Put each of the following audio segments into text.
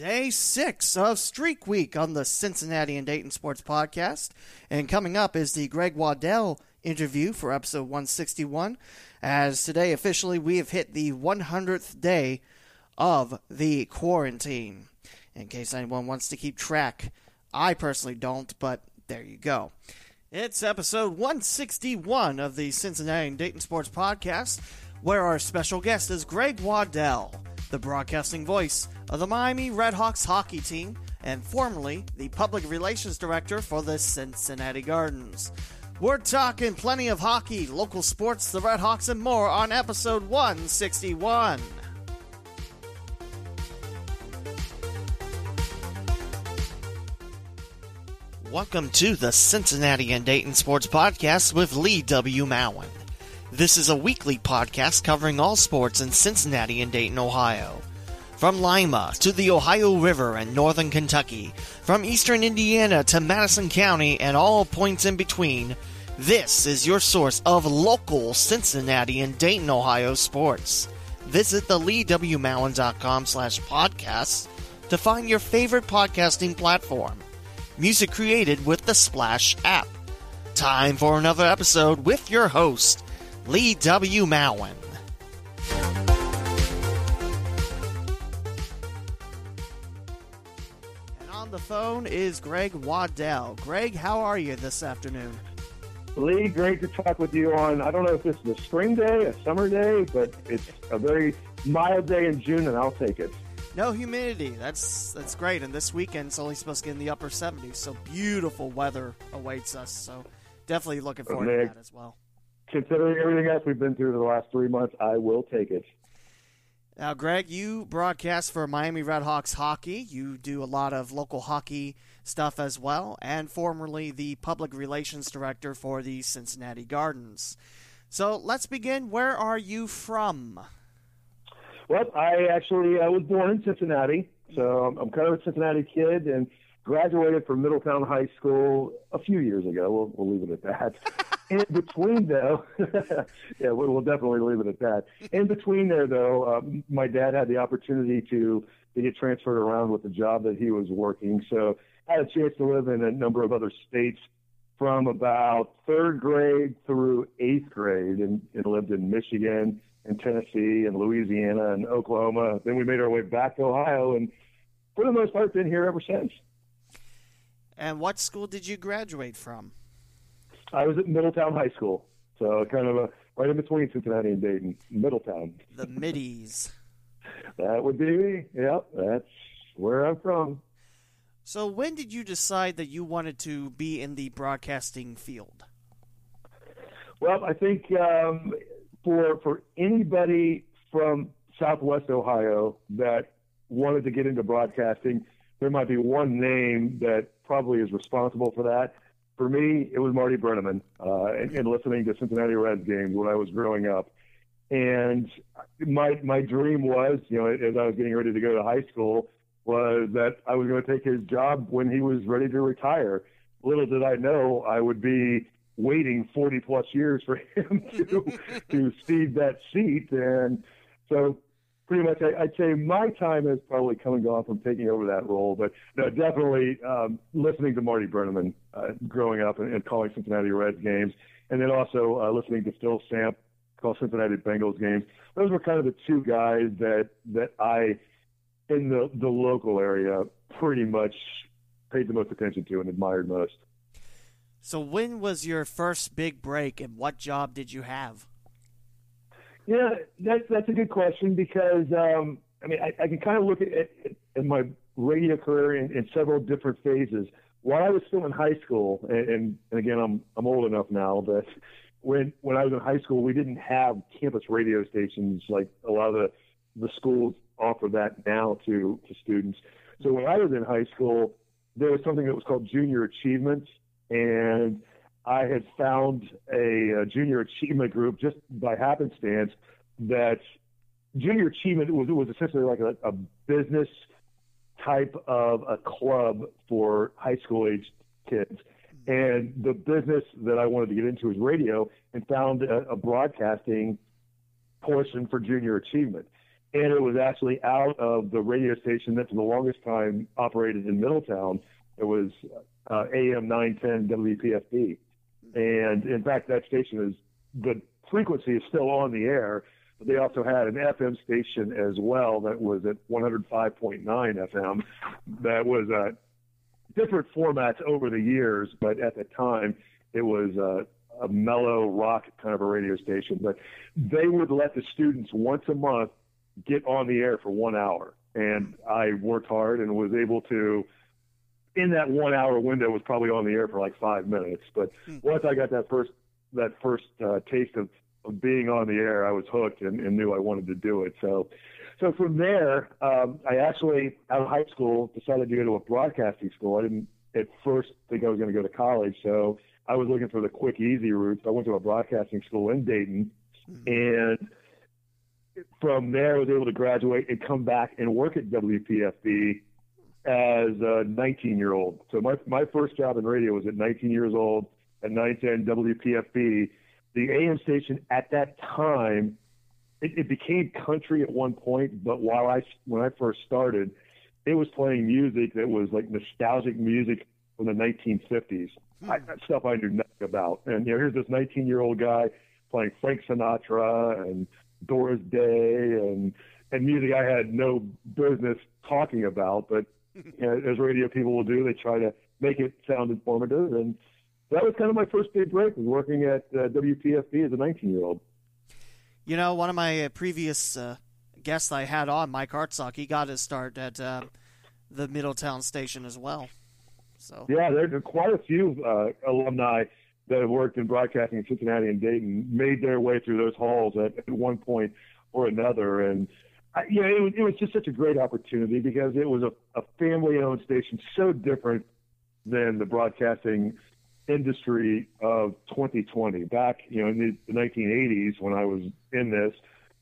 day six of Streak Week on the Cincinnati and Dayton Sports Podcast. And coming up is the Greg Waddell interview for episode 161. As today, officially, we have hit the 100th day of the quarantine. In case anyone wants to keep track, I personally don't, but there you go. It's episode 161 of the Cincinnati and Dayton Sports Podcast, where our special guest is Greg Waddell, the broadcasting voice of the Miami Redhawks hockey team and formerly the public relations director for the Cincinnati Gardens. We're talking plenty of hockey, local sports, the Redhawks, and more on episode 161. Welcome to the Cincinnati and Dayton Sports Podcast with Lee W. Mowen. This is a weekly podcast covering all sports in Cincinnati and Dayton, Ohio. From Lima to the Ohio River and northern Kentucky, from eastern Indiana to Madison County and all points in between, this is your source of local Cincinnati and Dayton, Ohio sports. Visit the leewmowen.com slash podcasts to find your favorite podcasting platform. Music created with the Splash app. Time for another episode with your host, Lee W. Mowen. And on the phone is Greg Waddell. Greg, how are you this afternoon? Lee, great to talk with you on. I don't know if this is a spring day, a summer day, but it's a very mild day in June, and I'll take it. No humidity. That's that's great. And this weekend's only supposed to get in the upper 70s, so beautiful weather awaits us. So definitely looking forward to that as well. Considering everything else we've been through the last three months, I will take it. Now, Greg, you broadcast for Miami Redhawks hockey. You do a lot of local hockey stuff as well, and formerly the public relations director for the Cincinnati Gardens. So let's begin. Where are you from? Well, I actually I was born in Cincinnati, so I'm, I'm kind of a Cincinnati kid and graduated from Middletown High School a few years ago. We'll, we'll leave it at that. in between, though, yeah, we'll, we'll definitely leave it at that. In between there, though, um, my dad had the opportunity to, to get transferred around with the job that he was working, so I had a chance to live in a number of other states from about third grade through eighth grade, and, and lived in Michigan and Tennessee and Louisiana and Oklahoma. Then we made our way back to Ohio, and for the most part, been here ever since. And what school did you graduate from? I was at Middletown High School, so kind of a right in between Cincinnati and Dayton, Middletown. The Middies. that would be me. Yep, that's where I'm from. So, when did you decide that you wanted to be in the broadcasting field? Well, I think um, for for anybody from Southwest Ohio that wanted to get into broadcasting, there might be one name that probably is responsible for that. For me, it was Marty Brennaman, uh, and, and listening to Cincinnati Reds games when I was growing up. And my my dream was, you know, as I was getting ready to go to high school, was that I was going to take his job when he was ready to retire. Little did I know I would be waiting 40 plus years for him to to cede that seat. And so, pretty much, I, would say my time has probably come and gone from taking over that role. But no, definitely um, listening to Marty Brennaman uh, growing up and, and, calling Cincinnati Reds games, and then also uh, listening to Phil Samp call Cincinnati Bengals games. Those were kind of the two guys that that I in the the local area pretty much paid the most attention to and admired most. So, when was your first big break, and what job did you have? Yeah, that's that's a good question because um, I mean I, I, can kind of look at, at, at my radio career in, in, several different phases. While I was still in high school, and, and, and again I'm I'm old enough now, but when when I was in high school, we didn't have campus radio stations like a lot of the the schools offer that now to to students. So when I was in high school, there was something that was called Junior Achievement, and I had found a, a junior achievement group just by happenstance that junior achievement was, was essentially like a, a business type of a club for high school age kids. And the business that I wanted to get into was radio and found a, a broadcasting portion for junior achievement. and it was actually out of the radio station that for the longest time operated in Middletown. It was uh, AM 910 WPFB. And in fact, that station is, the frequency is still on the air, but they also had an FM station as well that was at 105.9 FM that was uh, different formats over the years, but at the time it was uh, a mellow rock kind of a radio station. But they would let the students once a month get on the air for one hour. And I worked hard and was able to, in that one hour window, was probably on the air for like five minutes. But hmm. once I got that first that first uh, taste of, of being on the air, I was hooked and, and knew I wanted to do it. So, so from there, um, I actually out of high school decided to go to a broadcasting school. I didn't at first think I was going to go to college, so I was looking for the quick, easy route. So I went to a broadcasting school in Dayton, mm-hmm. and from there, I was able to graduate and come back and work at WPFB as a 19 year old. So my my first job in radio was at 19 years old at 910 WPFB. The AM station at that time, it, it became country at one point, but while I when I first started, it was playing music that was like nostalgic music from the 1950s. Hmm. I, stuff I knew nothing about. And you know, here's this 19 year old guy playing Frank Sinatra and Doris Day and and music I had no business talking about, but you know, as radio people will do, they try to make it sound informative. And that was kind of my first big break, was working at uh, WPFB as a 19 year old. You know, one of my uh, previous uh, guests I had on, Mike Hartsock, he got his start at uh, the Middletown station as well. So yeah, there are quite a few uh, alumni that have worked in broadcasting in Cincinnati and Dayton made their way through those halls at, at one point or another. And, I, you know, it was, it was just such a great opportunity because it was a, a family owned station so different than the broadcasting industry of 2020. Back, you know, in the, the 1980s when I was in this,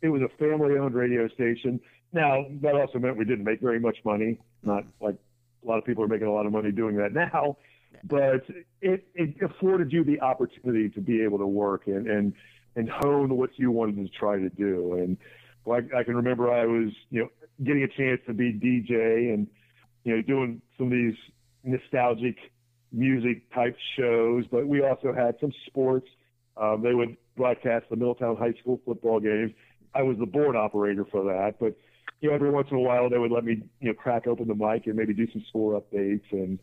it was a family owned radio station. Now, that also meant we didn't make very much money, not mm-hmm. like a lot of people are making a lot of money doing that now but it, it afforded you the opportunity to be able to work and, and, and hone what you wanted to try to do. And well, I, I can remember I was, you know, getting a chance to be DJ and, you know, doing some of these nostalgic music type shows, but we also had some sports. Um, they would broadcast the Middletown High School football games. I was the board operator for that, but you know, every once in a while they would let me, you know, crack open the mic and maybe do some score updates and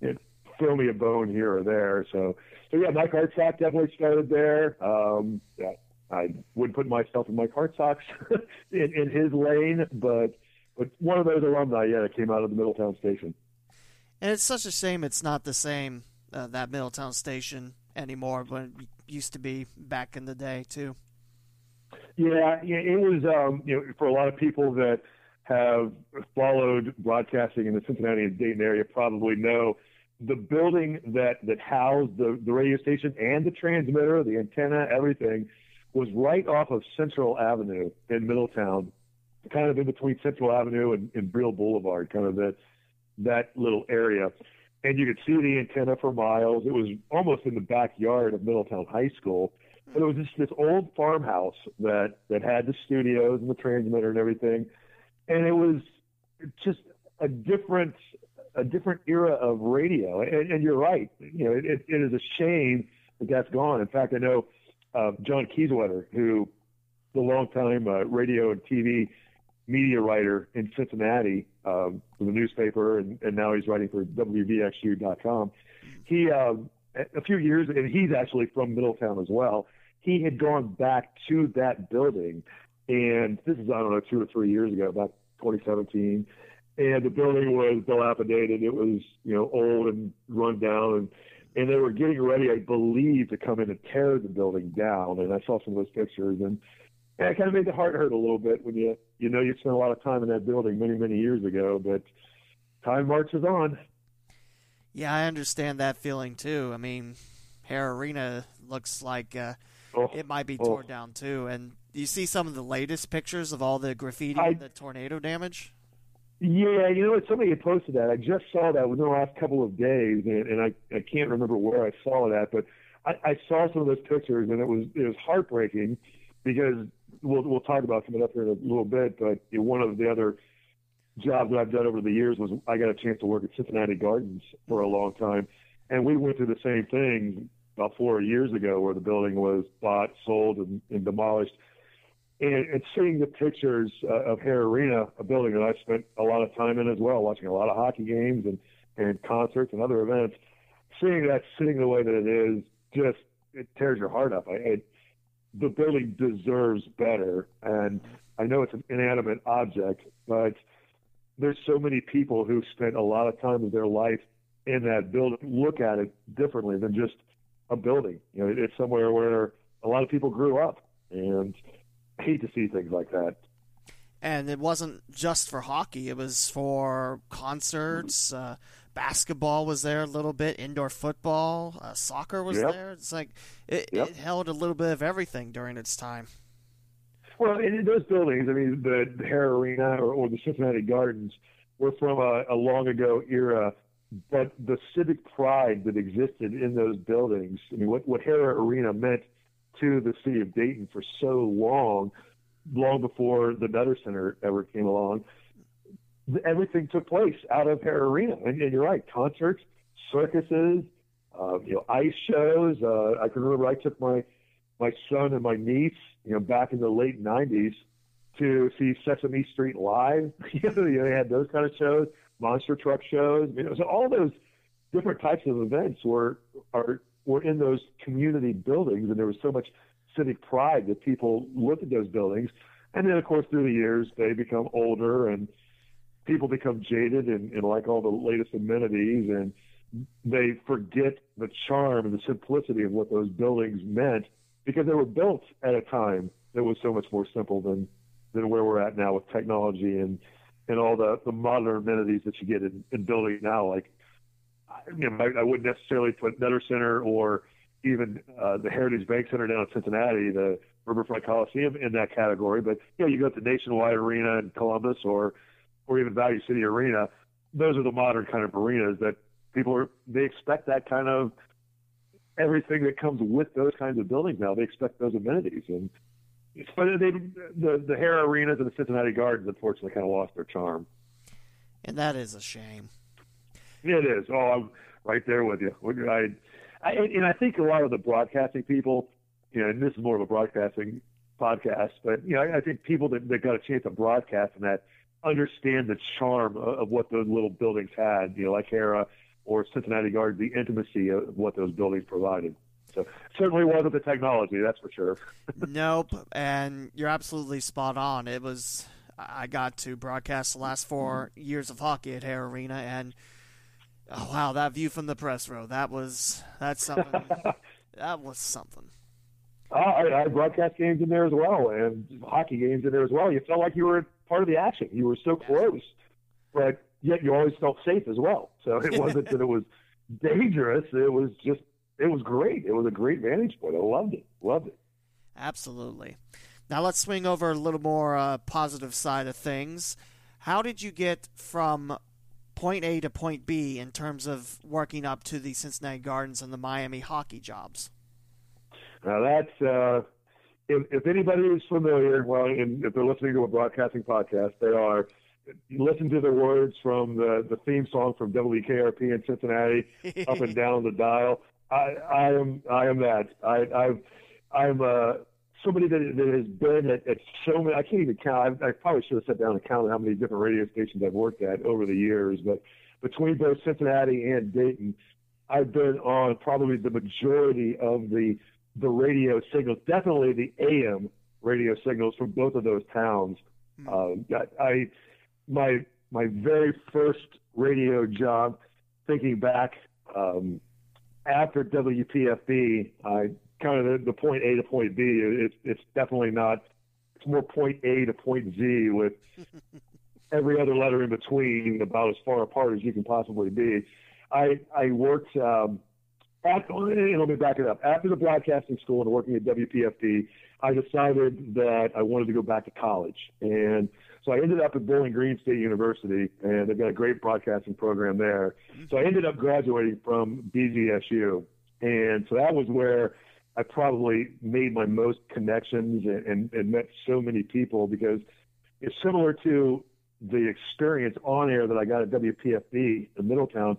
you know, throw me a bone here or there. So, so yeah, Mike Hartsock definitely started there. Um, yeah, I wouldn't put myself in Mike Hartsock's in, in his lane, but but one of those alumni, yeah, that came out of the Middletown station. And it's such a shame it's not the same uh, that Middletown station anymore, but it used to be back in the day too. Yeah, yeah, it was. Um, you know, for a lot of people that have followed broadcasting in the Cincinnati and Dayton area, probably know the building that that housed the, the radio station and the transmitter, the antenna, everything was right off of Central Avenue in Middletown, kind of in between Central Avenue and, and Breiel Boulevard, kind of that that little area. And you could see the antenna for miles. It was almost in the backyard of Middletown High School. But it was just this old farmhouse that that had the studios and the transmitter and everything. And it was just a different a different era of radio. And, and you're right. You know, it, it is a shame that that's gone. In fact, I know uh, John Kiesewetter, who the longtime uh, radio and TV media writer in Cincinnati um, for the newspaper, and, and now he's writing for WVXU.com. He um, a few years, and he's actually from Middletown as well. He had gone back to that building, and this is I don't know two or three years ago, about 2017 and the building was dilapidated. It was, you know, old and run down, and and they were getting ready, I believe, to come in and tear the building down. And I saw some of those pictures, and, and it kind of made the heart hurt a little bit when you you know you spent a lot of time in that building many many years ago, but time marches on. Yeah, I understand that feeling too. I mean, Hara Arena looks like uh, oh, it might be torn oh. down too. And you see some of the latest pictures of all the graffiti I, and the tornado damage? Yeah, you know what? Somebody had posted that. I just saw that within the last couple of days, and, and I I can't remember where I saw that, but I, I saw some of those pictures, and it was it was heartbreaking because we'll we'll talk about coming up here in a little bit. But you know, one of the other jobs that I've done over the years was I got a chance to work at Cincinnati Gardens for a long time, and we went through the same thing about four years ago, where the building was bought, sold, and, and demolished. And, and seeing the pictures uh, of Hara Arena, a building that I spent a lot of time in as well, watching a lot of hockey games and and concerts and other events, seeing that sitting the way that it is, just it tears your heart up. I, it, the building deserves better, and I know it's an inanimate object, but there's so many people who spent a lot of time of their life in that building look at it differently than just a building. You know, it's somewhere where a lot of people grew up, and hate to see things like that. And it wasn't just for hockey; it was for concerts. Uh, basketball was there a little bit, indoor football, uh, soccer was yep. there. It's like it, yep. it, held a little bit of everything during its time. Well, in those buildings, I mean, the, the Hara Arena or, or, the Cincinnati Gardens were from a, a long ago era, but the civic pride that existed in those buildings, I mean, what, what Hara Arena meant to the city of Dayton for so long, long before the Nutter Center ever came along, everything took place out of Hara Arena. And, and you're right, concerts, circuses, uh, you know, ice shows. Uh, I can remember I took my my son and my niece, you know, back in the late '90s to see Sesame Street live. you know, they had those kind of shows, monster truck shows. You know, so all those different types of events were are were in those community buildings, and there was so much civic pride that people looked at those buildings. And then, of course, through the years, they become older and people become jaded and, and like all the latest amenities and they forget the charm and the simplicity of what those buildings meant because they were built at a time that was so much more simple than than where we're at now with technology and and all the, the modern amenities that you get in, in buildings now. Like, you know, I, I wouldn't necessarily put Nutter Center or even uh, the Heritage Bank Center down in Cincinnati, the Riverfront Coliseum, in that category. But you know, you go to Nationwide Arena in Columbus or or even Value City Arena, those are the modern kind of arenas that people are they expect that kind of everything that comes with those kinds of buildings now. They expect those amenities and but they the the Hara arenas and the Cincinnati Gardens unfortunately kind of lost their charm. And that is a shame. It is. Oh, I'm right there with you. I, I and I think a lot of the broadcasting people, you know, and this is more of a broadcasting podcast, but you know, I, I think people that, that got a chance to broadcast in that understand the charm of, what those little buildings had, you know, like Hara or Cincinnati Gardens, the intimacy of what those buildings provided. So certainly wasn't the technology, that's for sure. nope, and you're absolutely spot on. It was I got to broadcast the last four years of hockey at Hara Arena, and oh wow, that view from the press row that was that's something. that was something. Uh, I, I broadcast games in there as well, and hockey games in there as well. You felt like you were part of the action. You were so close, but yet you always felt safe as well. So it wasn't that it was dangerous. It was just it was great. It was a great vantage point. I loved it. Loved it. Absolutely. Now let's swing over a little more uh, positive side of things. How did you get from point A to point B in terms of working up to the Cincinnati Gardens and the Miami hockey jobs? Now that's uh, if, if anybody is familiar, well, and if they're listening to a broadcasting podcast, they are. You listen to the words from the, the theme song from WKRP in Cincinnati, up and down the dial. I, I am I am that. I, I've I'm uh, somebody that, that has been at, at so many. I can't even count. I, I probably should have sat down and counted how many different radio stations I've worked at over the years. But between both Cincinnati and Dayton, I've been on probably the majority of the the radio signals, definitely the AM radio signals from both of those towns. Mm-hmm. Uh, I my my very first radio job, thinking back um, after WPFB, I kind of the, the point A to point B. It, it's definitely not. It's more point A to point Z with every other letter in between, about as far apart as you can possibly be. I I worked. Um, after, let me back it up. After the broadcasting school and working at WPFB, I decided that I wanted to go back to college. And so I ended up at Bowling Green State University, and they've got a great broadcasting program there. So I ended up graduating from BGSU. And so that was where I probably made my most connections and, and, and met so many people because it's similar to the experience on air that I got at WPFB in Middletown.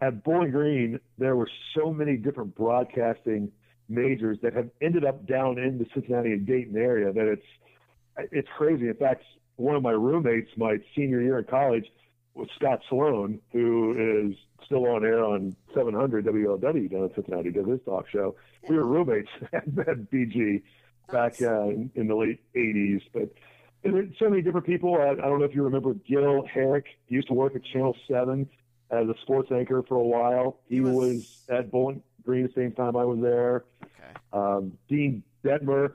At Bowling Green, there were so many different broadcasting majors that have ended up down in the Cincinnati and Dayton area that it's it's crazy. In fact, one of my roommates, my senior year in college, was Scott Sloan, who is still on air on 700 WLW down in Cincinnati, does his talk show. Yeah. We were roommates at, at BG back uh, in, in, the late 80s. But so many different people. I, I, don't know if you remember Gil Herrick. He used to work at Channel 7 as a sports anchor for a while. He, he was... was... at Bowling Green the same time I was there. Okay. Um, Dean Detmer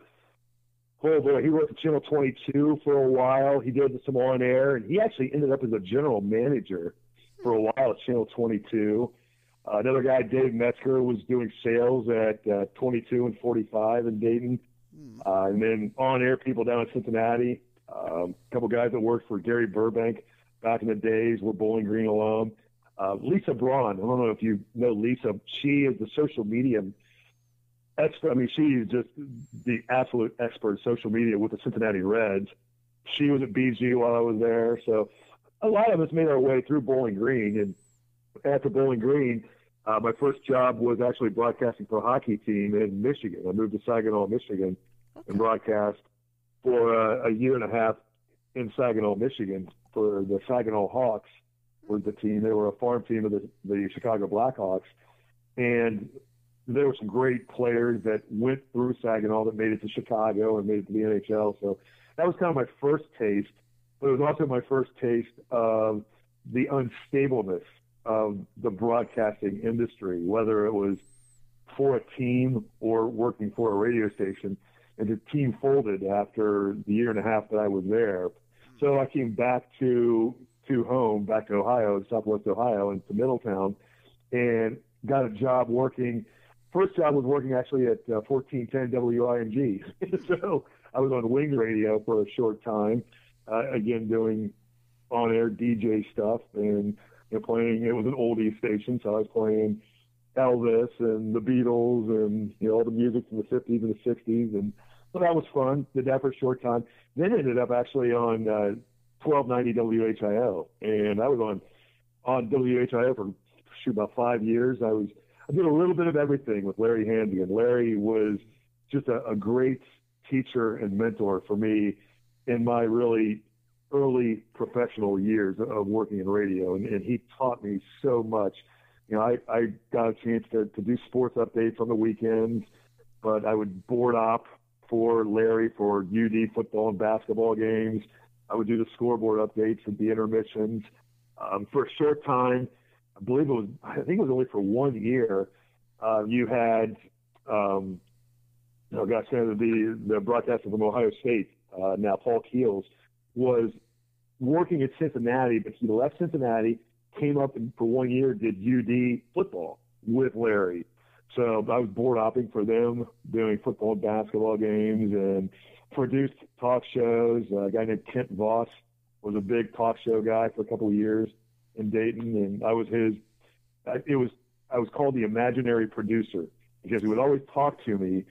oh boy, he worked at Channel 22 for a while. He did some on air, and he actually ended up as a general manager for a while at Channel 22. Uh, another guy, Dave Metzger, was doing sales at uh, 22 and 45 in Dayton. Hmm. Uh, and then on air people down in Cincinnati. Um, a couple guys that worked for Gary Burbank back in the days were Bowling Green alum. Uh, Lisa Braun, I don't know if you know Lisa. She is the social media expert. I mean, she's just the absolute expert in social media with the Cincinnati Reds. She was at BG while I was there, so a lot of us made our way through Bowling Green. And after Bowling Green, uh, my first job was actually broadcasting for a hockey team in Michigan. I moved to Saginaw, Michigan, okay. and broadcast for uh, a year and a half in Saginaw, Michigan, for the Saginaw Hawks was the team. They were a farm team of the, the Chicago Blackhawks, and there were some great players that went through Saginaw that made it to Chicago and made it to the NHL. So that was kind of my first taste, but it was also my first taste of the unstableness of the broadcasting industry, whether it was for a team or working for a radio station. And the team folded after the year and a half that I was there. So I came back to to home, back to Ohio, Southwest Ohio, and to Middletown, and got a job working first job was working actually at uh, 1410 WING. so I was on Wing Radio for a short time, uh, again doing on-air DJ stuff and you know, playing. It was an oldie station, so I was playing Elvis and the Beatles and you know all the music from the 50s and the 60s, and so that was fun. Did that for a short time. Then ended up actually on uh, 1290 WHIO, and I was on on WHIO for shoot about five years. I was I did a little bit of everything with Larry Hansgen, and Larry was just a, a great teacher and mentor for me in my really early professional years of working in radio, and, and he taught me so much. You know, I, I got a chance to, to do sports updates on the weekends, but I would board op for Larry for UD football and basketball games. I would do the scoreboard updates and the intermissions. Um, for a short time, I believe it was, I think it was only for one year. Uh, you had, um, oh gosh, the the broadcaster from Ohio State, uh, now Paul Keels, was working at Cincinnati, but he left Cincinnati, came up and for one year did UD football with Larry. So I was board hopping for them, doing football and basketball games, and produced talk shows. Uh, a guy named Kent Voss was a big talk show guy for a couple of years in Dayton, and I was his. It was I was called the imaginary producer because he would always talk to me,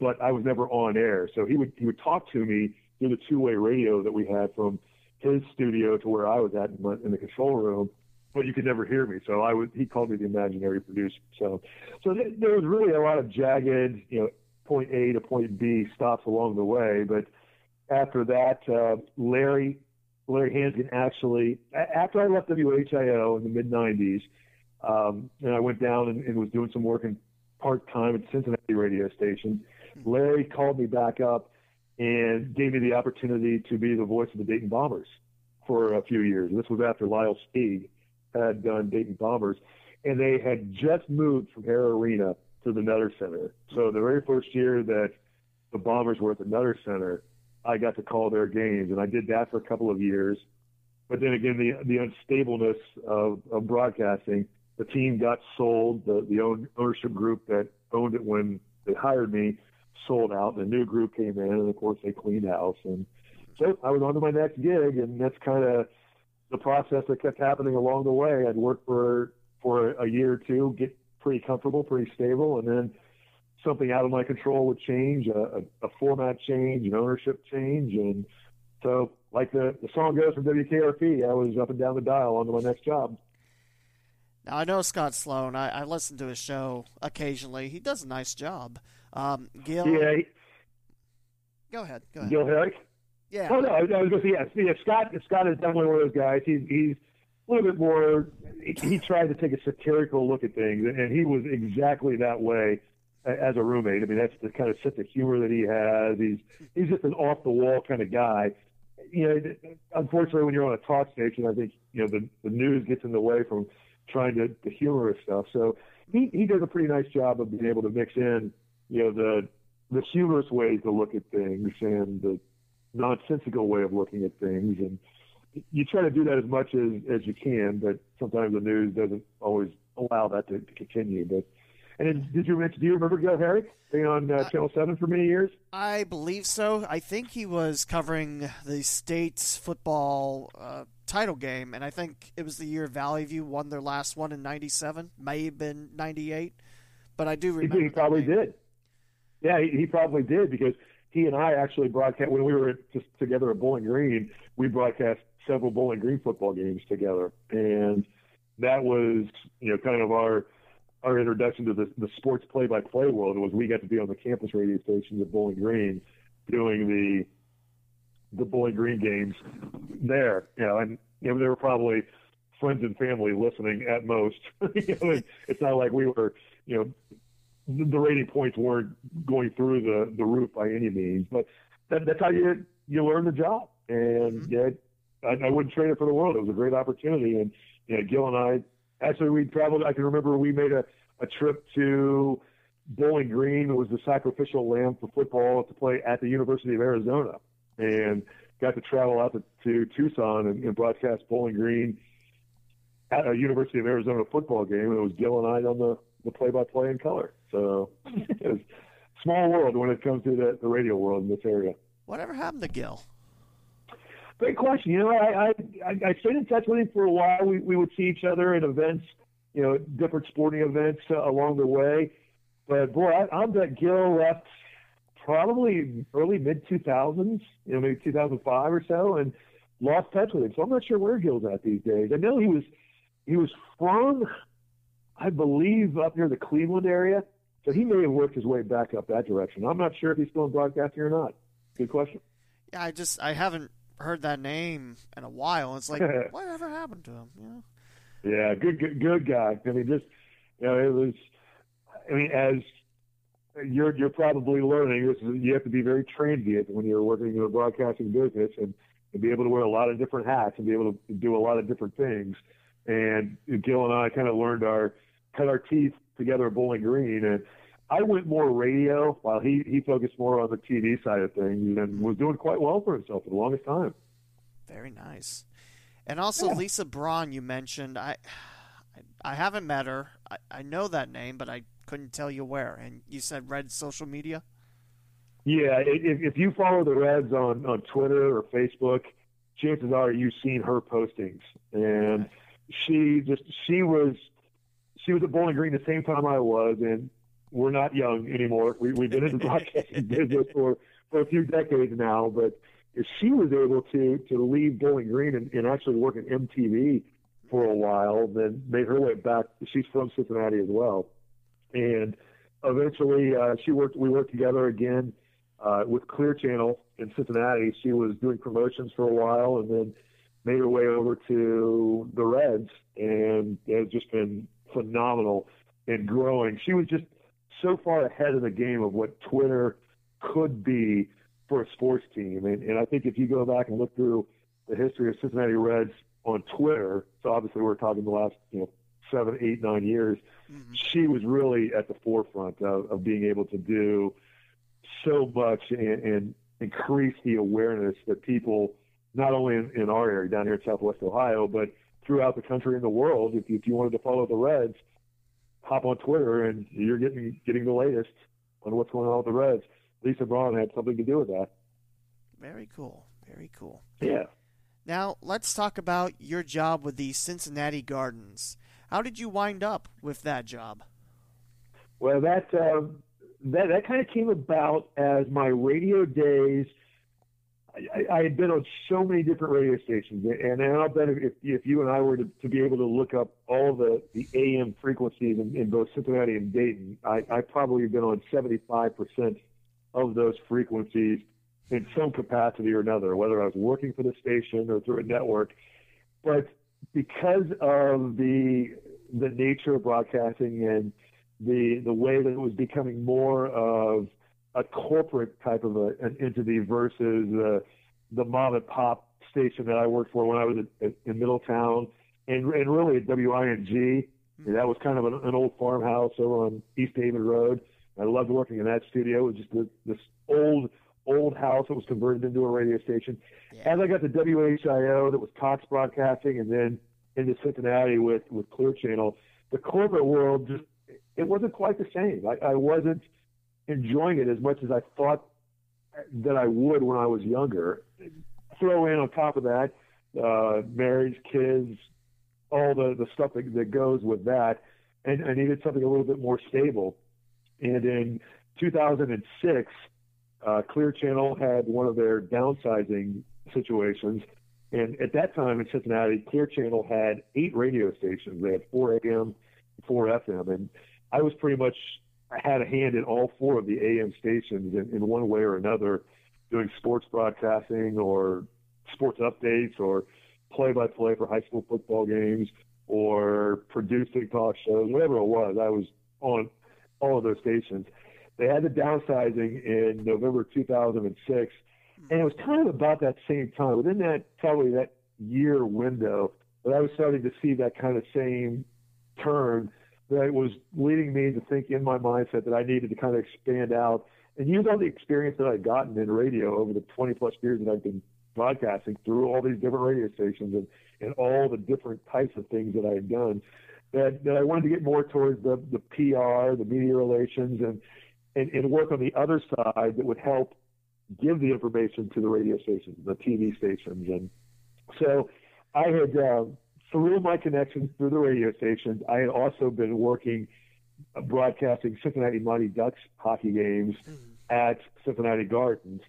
but I was never on air. So he would he would talk to me through the two way radio that we had from his studio to where I was at in, in the control room, but you could never hear me. So I was he called me the imaginary producer. So so th- there was really a lot of jagged, you know, point A to point B stops along the way, but after that, uh, Larry Larry Hansgen actually, after I left WHIO in the mid 90s, um, and I went down and, and was doing some work in part time at Cincinnati radio station, Larry called me back up and gave me the opportunity to be the voice of the Dayton Bombers for a few years. This was after Lyle Stieg had done Dayton Bombers, and they had just moved from Hara Arena to the Nutter Center. So the very first year that the Bombers were at the Nutter Center, I got to call their games, and I did that for a couple of years. But then again, the the unstableness of, of broadcasting, the team got sold. The the own, ownership group that owned it when they hired me sold out. The new group came in, and of course they cleaned house. And so I was on to my next gig, and that's kind of the process that kept happening along the way. I'd work for for a year or two, get pretty comfortable, pretty stable, and then something out of my control would change, a, a, format change, an ownership change, and so like the the song goes from WKRP, I was up and down the dial on to my next job. Now I know Scott Sloan. I, I listen to his show occasionally. He does a nice job. Um, Gil. Yeah. He, go ahead. Go ahead. Gil Herrick. Yeah. Oh no, I was going to say yes. Yeah, Scott. Scott is definitely one of those guys. He's he's a little bit more. He, he tried to take a satirical look at things, and he was exactly that way as a roommate. I mean, that's the kind of sense of humor that he has. He's he's just an off the wall kind of guy. You know, unfortunately, when you're on a talk station, I think you know the the news gets in the way from trying to the humorous stuff. So he he does a pretty nice job of being able to mix in you know the the humorous ways to look at things and the nonsensical way of looking at things and you try to do that as much as as you can but sometimes the news doesn't always allow that to, to continue but and did you mention? Do you remember Gil Herrick being on uh, Channel Seven for many years? I believe so. I think he was covering the state's football uh, title game, and I think it was the year Valley View won their last one in '97. May have been '98, but I do remember. He, he probably did. Yeah, he, he probably did because he and I actually broadcast when we were just together at Bowling Green. We broadcast several Bowling Green football games together, and that was you know kind of our our introduction to the, the sports play-by-play world was we got to be on the campus radio stations at Bowling Green doing the the Bowling Green games there. You know, and you know there were probably friends and family listening at most. you know, it's not like we were, you know, the rating points weren't going through the the roof by any means. But that, that's how you you learn the job. And mm-hmm. yeah, I, I wouldn't trade it for the world. It was a great opportunity. And you know, Gil and I Actually, we traveled. I can remember we made a, a trip to Bowling Green. It was the sacrificial lamb for football to play at the University of Arizona, and got to travel out to, to Tucson and, and broadcast Bowling Green at a University of Arizona football game. And it was Gil and I on the the play-by-play in color. So it was small world when it comes to the, the radio world in this area. Whatever happened to Gil? Great question. You know, I, I I stayed in touch with him for a while. We we would see each other at events, you know, different sporting events uh, along the way. But boy, I, I'm bet Gil left probably early mid 2000s, you know, maybe 2005 or so, and lost touch with him. So I'm not sure where Gil's at these days. I know he was he was from, I believe, up near the Cleveland area. So he may have worked his way back up that direction. I'm not sure if he's still in broadcasting or not. Good question. Yeah, I just I haven't heard that name in a while. It's like, whatever happened to him? You know? Yeah, good, good, good guy. I mean, just you know, it was. I mean, as you're you're probably learning, this is, you have to be very transient when you're working in a broadcasting business and, and be able to wear a lot of different hats and be able to do a lot of different things. And Gil and I kind of learned our cut our teeth together at Bowling Green, and I went more radio while he he focused more on the TV side of things and was doing quite well for himself for the longest time. Very nice. And also yeah. Lisa Braun, you mentioned. I I haven't met her. I, I know that name, but I couldn't tell you where. And you said Red social media. Yeah, if, if you follow the Reds on on Twitter or Facebook, chances are you've seen her postings, and okay. she just she was she was at Bowling Green the same time I was, and we're not young anymore. We, we've been in the broadcasting business for, for a few decades now, but if she was able to to leave Bowling Green and, and actually work at MTV for a while, then made her way back. She's from Cincinnati as well, and eventually uh, she worked. We worked together again uh, with Clear Channel in Cincinnati. She was doing promotions for a while, and then made her way over to the Reds, and it's just been phenomenal and growing. She was just so far ahead of the game of what Twitter could be for a sports team. And, and I think if you go back and look through the history of Cincinnati Reds on Twitter, so obviously we're talking the last you know seven, eight, nine years, mm-hmm. she was really at the forefront of, of being able to do so much and, and increase the awareness that people not only in, in our area down here in Southwest Ohio, but throughout the country and the world. If you, if you wanted to follow the Reds, hop on Twitter and you're getting getting the latest on what's going on with the Reds. Lisa Braun had something to do with that. Very cool. Very cool. Yeah. Now let's talk about your job with the Cincinnati Gardens. How did you wind up with that job? Well, that uh, that that kind of came about as my radio days. I, I had been on so many different radio stations, and, and I'll bet if, if you and I were to, to be able to look up all the, the AM frequencies in, in both Cincinnati and Dayton, I, I probably have been on 75% of those frequencies in some capacity or another, whether I was working for the station or through a network. But because of the the nature of broadcasting and the the way that it was becoming more of a corporate type of a, an entity versus uh, the mom and pop station that I worked for when I was at, in Middletown and, and really at WING. Mm-hmm. That was kind of an, an old farmhouse over on East Haven Road. I loved working in that studio. It was just this, this old old house that was converted into a radio station. Yeah. As I got to WHIO, that was Cox Broadcasting, and then into Cincinnati with with Clear Channel, the corporate world just it wasn't quite the same. I, I wasn't enjoying it as much as I thought that I would when I was younger. Throw in on top of that uh, marriage, kids, all the the stuff that, that goes with that, and I needed something a little bit more stable. And in 2006, uh, Clear Channel had one of their downsizing situations. And at that time in Cincinnati, Clear Channel had eight radio stations. They had four AM, four FM. And I was pretty much, I had a hand in all four of the AM stations in, in one way or another, doing sports broadcasting or sports updates or play by play for high school football games or producing talk shows, whatever it was. I was on all of those stations. They had the downsizing in November 2006, and it was kind of about that same time, within that probably that year window, that I was starting to see that kind of same turn that was leading me to think in my mindset that I needed to kind of expand out and use all the experience that I'd gotten in radio over the 20 plus years that I've been broadcasting through all these different radio stations and, and all the different types of things that I had done. That, that I wanted to get more towards the, the PR, the media relations, and and, and work on the other side that would help give the information to the radio stations, the TV stations. And so I had, uh, through my connections through the radio stations, I had also been working uh, broadcasting Cincinnati Mighty Ducks hockey games mm-hmm. at Cincinnati Gardens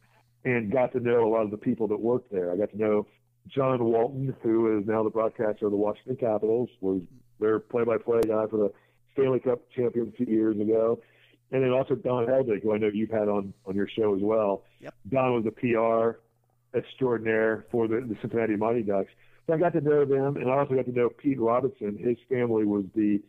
and got to know a lot of the people that worked there. I got to know John Walton, who is now the broadcaster of the Washington Capitals, was their play-by-play guy for the Stanley Cup champion a few years ago and then also Don Helbig, who I know you've had on on your show as well. Yep. Don was a PR extraordinaire for the, the Cincinnati Mighty Ducks. So I got to know them, and I also got to know Pete Robinson. His family was the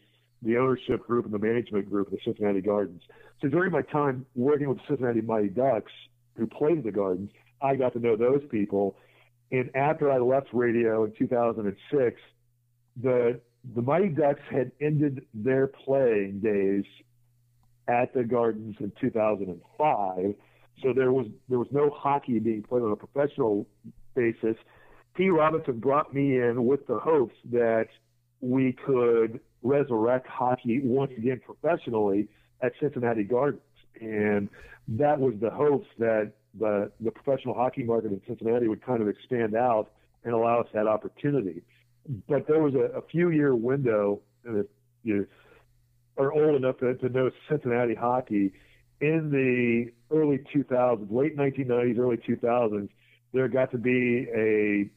the ownership group and the management group of the Cincinnati Gardens. So during my time working with the Cincinnati Mighty Ducks, who played in the Gardens, I got to know those people. And after I left radio in 2006, the the Mighty Ducks had ended their playing days at the Gardens in 2005. So there was there was no hockey being played on a professional basis. P. Robinson brought me in with the hopes that we could resurrect hockey once again professionally at Cincinnati Gardens, and that was the hopes that the the professional hockey market in Cincinnati would kind of expand out and allow us that opportunity. But there was a, a few year window, and if you are old enough to, to know Cincinnati hockey in the early 2000s, late 1990s, early 2000s, there got to be a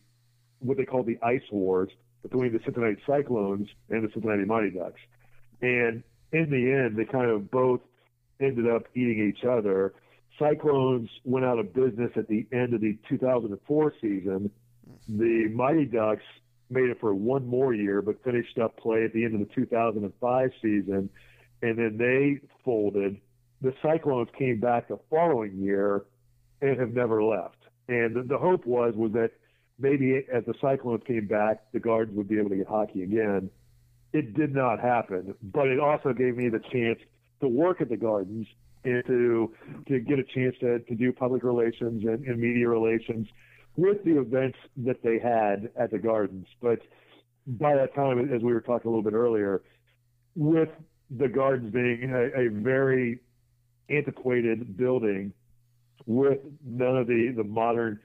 what they call the ice wars between the Cincinnati Cyclones and the Cincinnati Mighty Ducks. And in the end, they kind of both ended up eating each other. Cyclones went out of business at the end of the 2004 season. The Mighty Ducks made it for one more year, but finished up play at the end of the 2005 season, and then they folded. The Cyclones came back the following year and have never left. And the, the hope was was that maybe as the Cyclones came back, the Gardens would be able to get hockey again. It did not happen, but it also gave me the chance to work at the Gardens and to to get a chance to, to do public relations and, and media relations with the events that they had at the Gardens. But by that time, as we were talking a little bit earlier, with the Gardens being a, a very antiquated building with none of the, the modern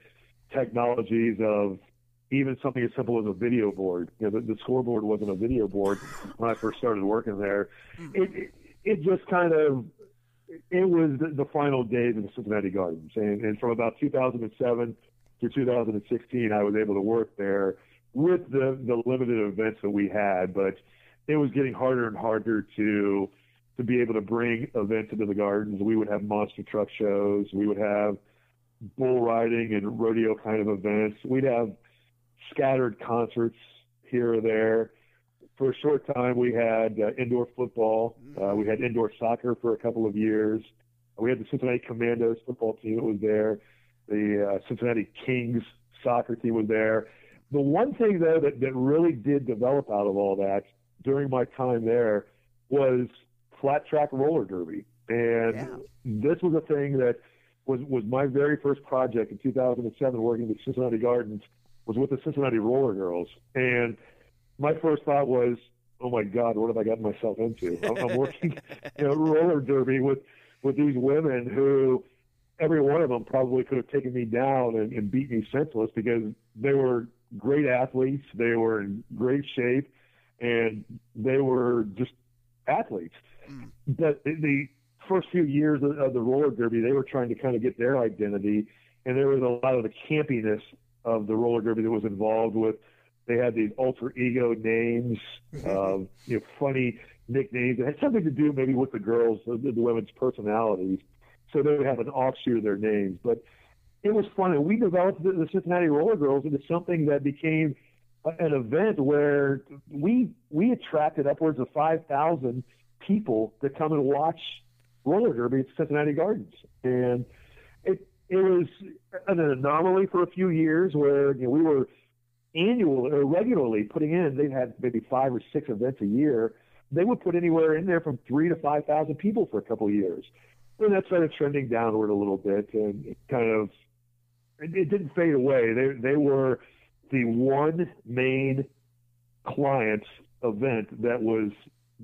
technologies of even something as simple as a video board. You know, the, the scoreboard wasn't a video board when I first started working there. Mm-hmm. It, it, it just kind of it was the, the final days of the Cincinnati Gardens, and, and from about 2007 to 2016, I was able to work there with the the limited events that we had, but it was getting harder and harder to to be able to bring events into the gardens. We would have monster truck shows, we would have bull riding and rodeo kind of events. We'd have scattered concerts here or there. For a short time, we had uh, indoor football. Uh, we had indoor soccer for a couple of years. We had the Cincinnati Commandos football team that was there. The uh, Cincinnati Kings soccer team was there. The one thing, though, that, that really did develop out of all that during my time there was flat track roller derby. And Yeah. this was a thing that was, was my very first project in 2007 working with Cincinnati Gardens was with the Cincinnati Roller Girls. And my first thought was, oh my God, what have I gotten myself into? I'm, I'm working, you know, roller derby with, with these women who every one of them probably could have taken me down and, and beat me senseless because they were great athletes. They were in great shape and they were just athletes. Hmm. But the- the first few years of, of the roller derby, they were trying to kind of get their identity, and there was a lot of the campiness of the roller derby that was involved with. They had these alter ego names, um, you know, funny nicknames. It had something to do maybe with the girls, the, the women's personalities. So they would have an offshoot of their names. But it was fun, and we developed the, the Cincinnati Roller Girls into something that became an event where we we attracted upwards of five thousand people to come and watch roller derby at Cincinnati Gardens, and it it was an anomaly for a few years where you know we were annual or regularly putting in. They had maybe five or six events a year. They would put anywhere in there from three to five thousand people for a couple of years. And that started trending downward a little bit, and it kind of it, it didn't fade away. They they were the one main client event that was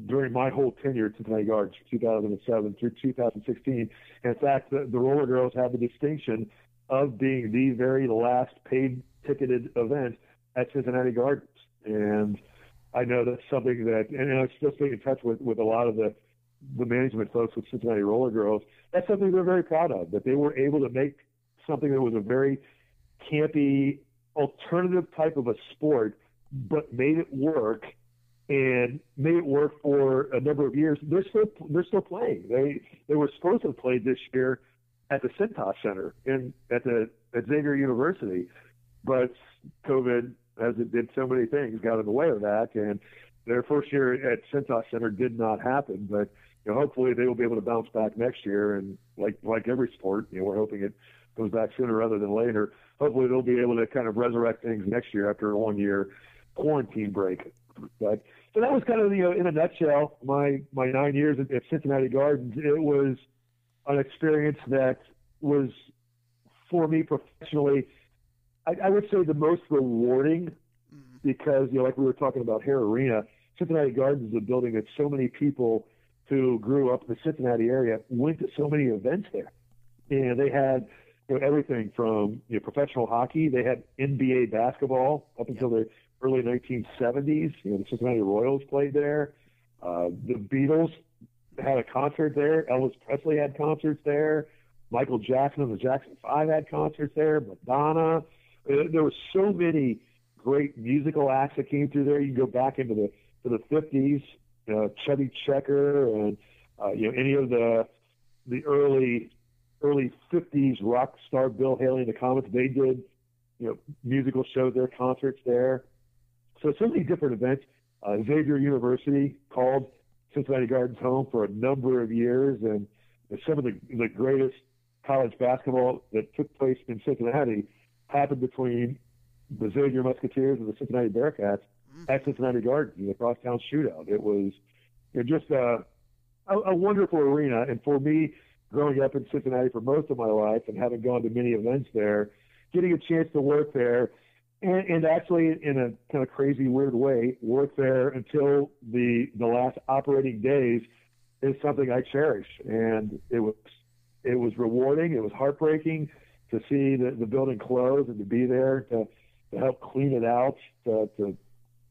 during my whole tenure at Cincinnati Gardens, 2007 through 2016. In fact, the, the Roller Girls have the distinction of being the very last paid ticketed event at Cincinnati Gardens. And I know that's something that, and I'm still staying in touch with, with a lot of the, the management folks with Cincinnati Roller Girls. That's something they're very proud of, that they were able to make something that was a very campy, alternative type of a sport, but made it work and made it work for a number of years. They're still they're still playing. They they were supposed to have played this year at the Cintas Center in at the at Xavier University, but COVID, as it did so many things, got in the way of that, and their first year at Cintas Center did not happen. But you know, hopefully they will be able to bounce back next year, and like like every sport, you know, we're hoping it goes back sooner rather than later. Hopefully they'll be able to kind of resurrect things next year after a one year quarantine break. But so that was kind of you know in a nutshell my my nine years at, at Cincinnati Gardens. It was an experience that was for me professionally. I, I would say the most rewarding mm-hmm. because you know like we were talking about Hara Arena, Cincinnati Gardens is a building that so many people who grew up in the Cincinnati area went to so many events there, and they had you know everything from you know professional hockey. They had NBA basketball up until the early 1970s. You know, the Cincinnati Royals played there. Uh, the Beatles had a concert there. Elvis Presley had concerts there. Michael Jackson and the Jackson Five had concerts there. Madonna. Uh, There were so many great musical acts that came through there. You can go back into the to the 50s. You know, Chubby Checker and uh, you know any of the the early early 50s rock star Bill Haley and the Comets. They did you know musical shows there, concerts there. So so many different events. Uh, Xavier University called Cincinnati Gardens home for a number of years, and some of the the greatest college basketball that took place in Cincinnati happened between the Xavier Musketeers and the Cincinnati Bearcats at Cincinnati Gardens in the crosstown shootout. It was you know, just a, a, a wonderful arena, and for me, growing up in Cincinnati for most of my life and having gone to many events there, getting a chance to work there and, and actually in a kind of crazy weird way work there until the the last operating days is something I cherish and it was it was rewarding it was heartbreaking to see the, the building close and to be there to, to help clean it out to, to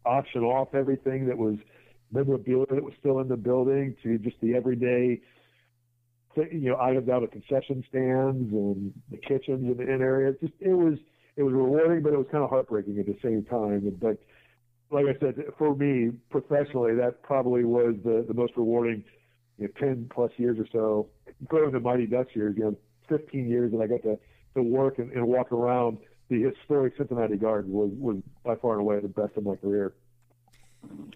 auction off everything that was memorabilia that was still in the building to just the everyday you know items out of concession stands and the kitchens in the in area. Just it was it was rewarding, but it was kind of heartbreaking at the same time. But like I said, for me professionally, that probably was the the most rewarding you know, ten plus years or so. Including the Mighty Ducks years, you know, 15 years that I got to to work and, and walk around the historic Cincinnati Garden was was by far and away the best of my career.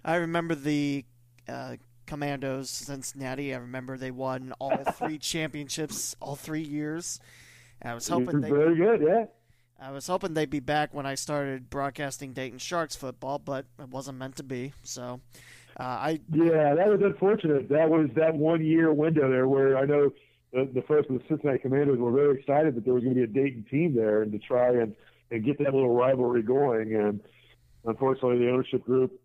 I remember the uh, Commandos Cincinnati. I remember they won all three championships all three years. I was hoping they very good, yeah. I was hoping they'd be back when I started broadcasting Dayton Sharks football, but it wasn't meant to be. So, uh, I yeah, that was unfortunate. That was that one year window there where I know the, the folks of the Cincinnati Commandos were very excited that there was going to be a Dayton team there and to try and and get that little rivalry going. And unfortunately, the ownership group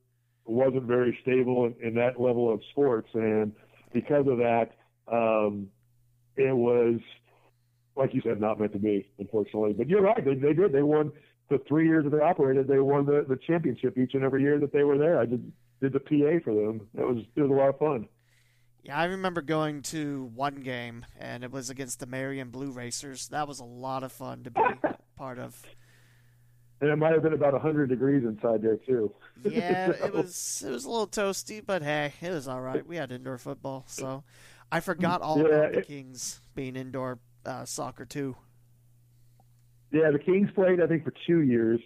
wasn't very stable in, in that level of sports, and because of that, um, it was like you said, not meant to be, unfortunately. But you're right; they, they did. They won the three years that they operated. They won the, the championship each and every year that they were there. I did did the PA for them. It was it was a lot of fun. Yeah, I remember going to one game, and it was against the Marion Blue Racers. That was a lot of fun to be part of. And it might have been about 100 degrees inside there too. Yeah, so. it was it was a little toasty, but hey, it was all right. We had indoor football, so I forgot all yeah, about the it, Kings being indoor uh, soccer too. Yeah, the Kings played I think for two years,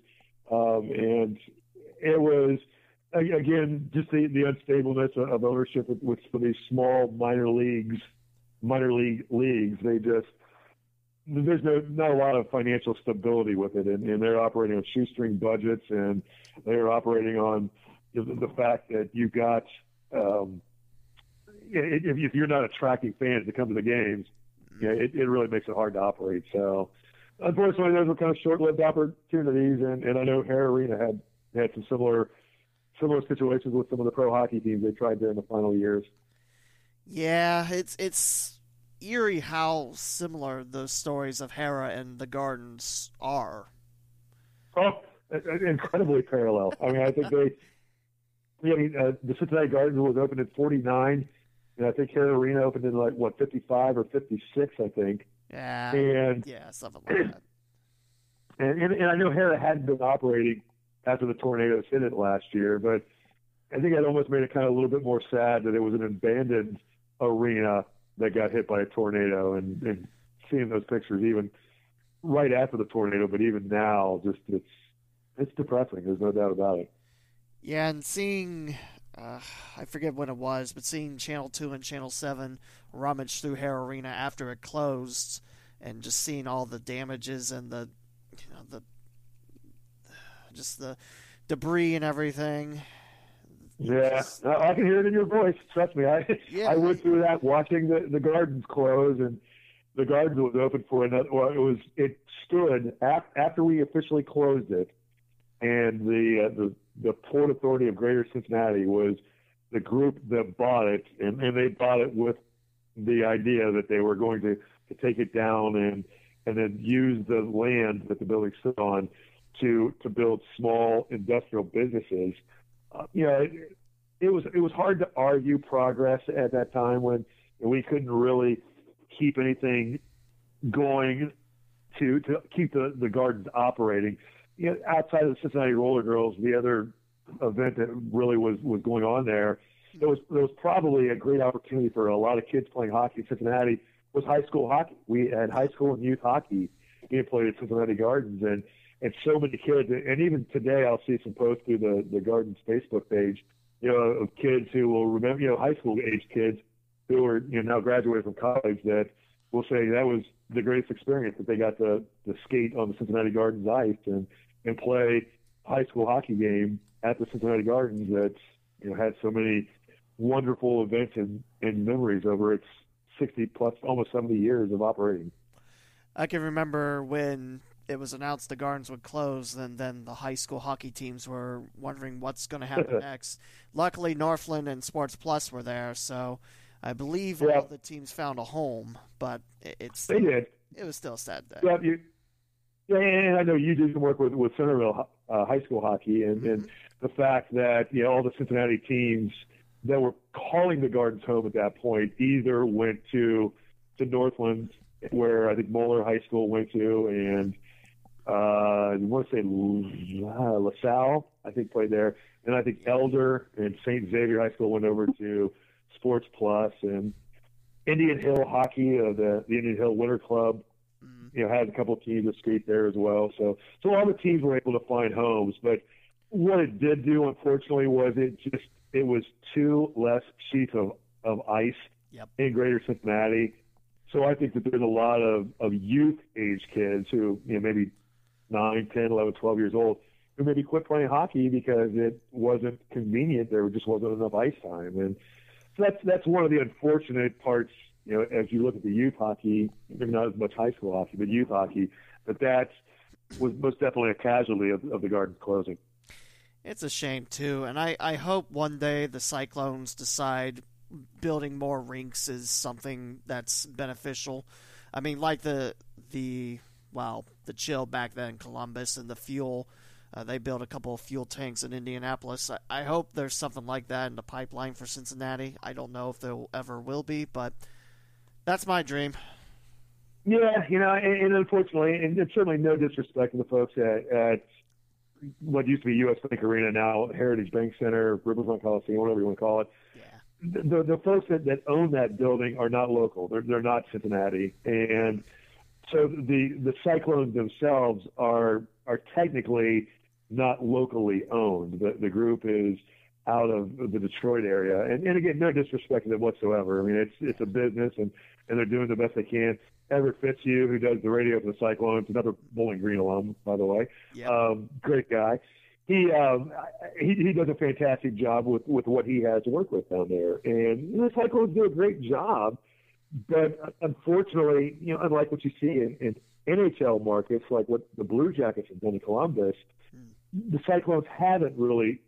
um, and it was again just the, the unstableness of ownership with, with some of these small minor leagues, minor league leagues. They just there's no not a lot of financial stability with it, and, and they're operating on shoestring budgets, and they're operating on the, fact that you've got um, if, if you're not attracting fans to come to the games, you know, it, it really makes it hard to operate. So, unfortunately, those were kind of short-lived opportunities, and, and I know Hara Arena had had some similar similar situations with some of the pro hockey teams they tried there in the final years. Yeah, it's it's eerie how similar those stories of Hara and the Gardens are. Oh, incredibly parallel. I mean, I think they. I mean, uh, the Cincinnati Gardens was opened in '49, and I think Hara Arena opened in like what 55 or 56, I think. Yeah. And yeah, something like that. And, and, and I know Hara hadn't been operating after the tornadoes hit it last year, but I think it almost made it kind of a little bit more sad that it was an abandoned arena that got hit by a tornado, and, and seeing those pictures even right after the tornado, but even now, just it's it's depressing. There's no doubt about it. Yeah, and seeing uh, I forget when it was, but seeing Channel Two and Channel Seven rummage through Hara Arena after it closed, and just seeing all the damages and the you know the just the debris and everything. Yeah, just... I can hear it in your voice. Trust me, I yeah, I went through that watching the the gardens close, and the gardens was open for another. Well, it was it stood after we officially closed it, and the uh, the the Port Authority of Greater Cincinnati was the group that bought it, and, and they bought it with the idea that they were going to, to take it down and and then use the land that the building stood on to to build small industrial businesses. Uh, you know, it, it was it was hard to argue progress at that time when we couldn't really keep anything going to to keep the the gardens operating. You know, outside of the Cincinnati Roller Girls, the other event that really was was going on there, there was there was probably a great opportunity for a lot of kids playing hockey in Cincinnati was high school hockey. We had high school and youth hockey being played at Cincinnati Gardens, and and so many kids. And even today, I'll see some posts through the the Gardens Facebook page, you know, of kids who will remember, you know, high school age kids who are you know now graduated from college that will say that was the greatest experience that they got to to skate on the Cincinnati Gardens ice and and play high school hockey game at the Cincinnati Gardens that you know had so many wonderful events and, and memories over its 60 plus almost 70 years of operating. I can remember when it was announced the Gardens would close, and then the high school hockey teams were wondering what's going to happen next. Luckily, Northland and Sports Plus were there, so I believe yeah. all the teams found a home. But it's they did. It was still sad day. Yeah, you, and I know you did some work with with Centerville uh, high school hockey, and, mm-hmm. and the fact that you know all the Cincinnati teams that were calling the Gardens home at that point either went to to Northland, where I think Moeller High School went to, and uh, I want to say LaSalle, I think played there. And I think Elder and St. Xavier High School went over to Sports Plus, and Indian Hill Hockey, uh, the the Indian Hill Winter Club, mm-hmm. You know, had a couple of teams escape there as well. So so all the teams were able to find homes, but what it did do, unfortunately, was it just it was two less sheets of of ice yep. in Greater Cincinnati. So I think that there's a lot of, of youth age kids who, you know, maybe 9, 10, 11, 12 years old who maybe quit playing hockey because it wasn't convenient. There just wasn't enough ice time. And so that's, that's one of the unfortunate parts, you know, as you look at the youth hockey, maybe not as much high school hockey, but youth hockey, but that was most definitely a casualty of, of the Garden's closing. It's a shame too, and I, I hope one day the Cyclones decide building more rinks is something that's beneficial. I mean, like the the well, the chill back then, Columbus and the fuel. Uh, they built a couple of fuel tanks in Indianapolis. I, I, hope there's something like that in the pipeline for Cincinnati. I don't know if there ever will be, but that's my dream. Yeah, you know, and, and unfortunately, and it's certainly no disrespect to the folks at, at what used to be U.S. Bank Arena, now Heritage Bank Center, Riverfront Coliseum, whatever you want to call it the, the folks that, that own that building are not local. They're, they're not Cincinnati. And so the, the Cyclones themselves are, are technically not locally owned. The, the group is out of the Detroit area. And, and again, no disrespect to them whatsoever. I mean, it's, it's a business and, and they're doing the best they can. Everett Fitzhugh, who does the radio for the Cyclones, another Bowling Green alum, by the way. Yep. Um, great guy he um he, he does a fantastic job with with what he has to work with down there, and you know, the Cyclones do a great job. But unfortunately, you know, unlike what you see in, in NHL markets, like what the Blue Jackets have done in Columbus, mm. the Cyclones haven't really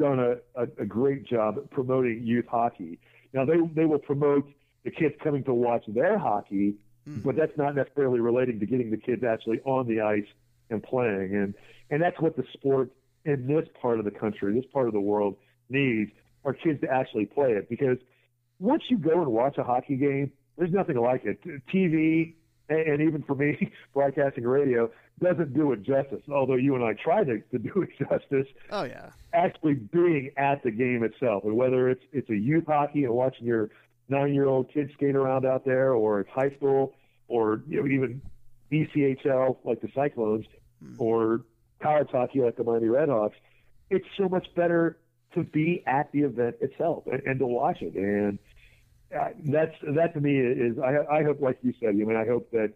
done a, a, a great job promoting youth hockey. Now they they will promote the kids coming to watch their hockey, mm. but that's not necessarily relating to getting the kids actually on the ice and playing. And and that's what the sport in this part of the country, this part of the world needs are kids to actually play it because once you go and watch a hockey game, there's nothing like it. TV and even for me, broadcasting radio doesn't do it justice. Although you and I try to, to do it justice. Oh yeah. Actually being at the game itself, and whether it's it's a youth hockey and watching your nine-year-old kids skating around out there, or it's high school, or you know, even ECHL like the Cyclones, mm. or college hockey like the Miami Redhawks, it's so much better to be at the event itself and, and to watch it. And uh, that's that to me is I, I hope, like you said, I mean, I hope that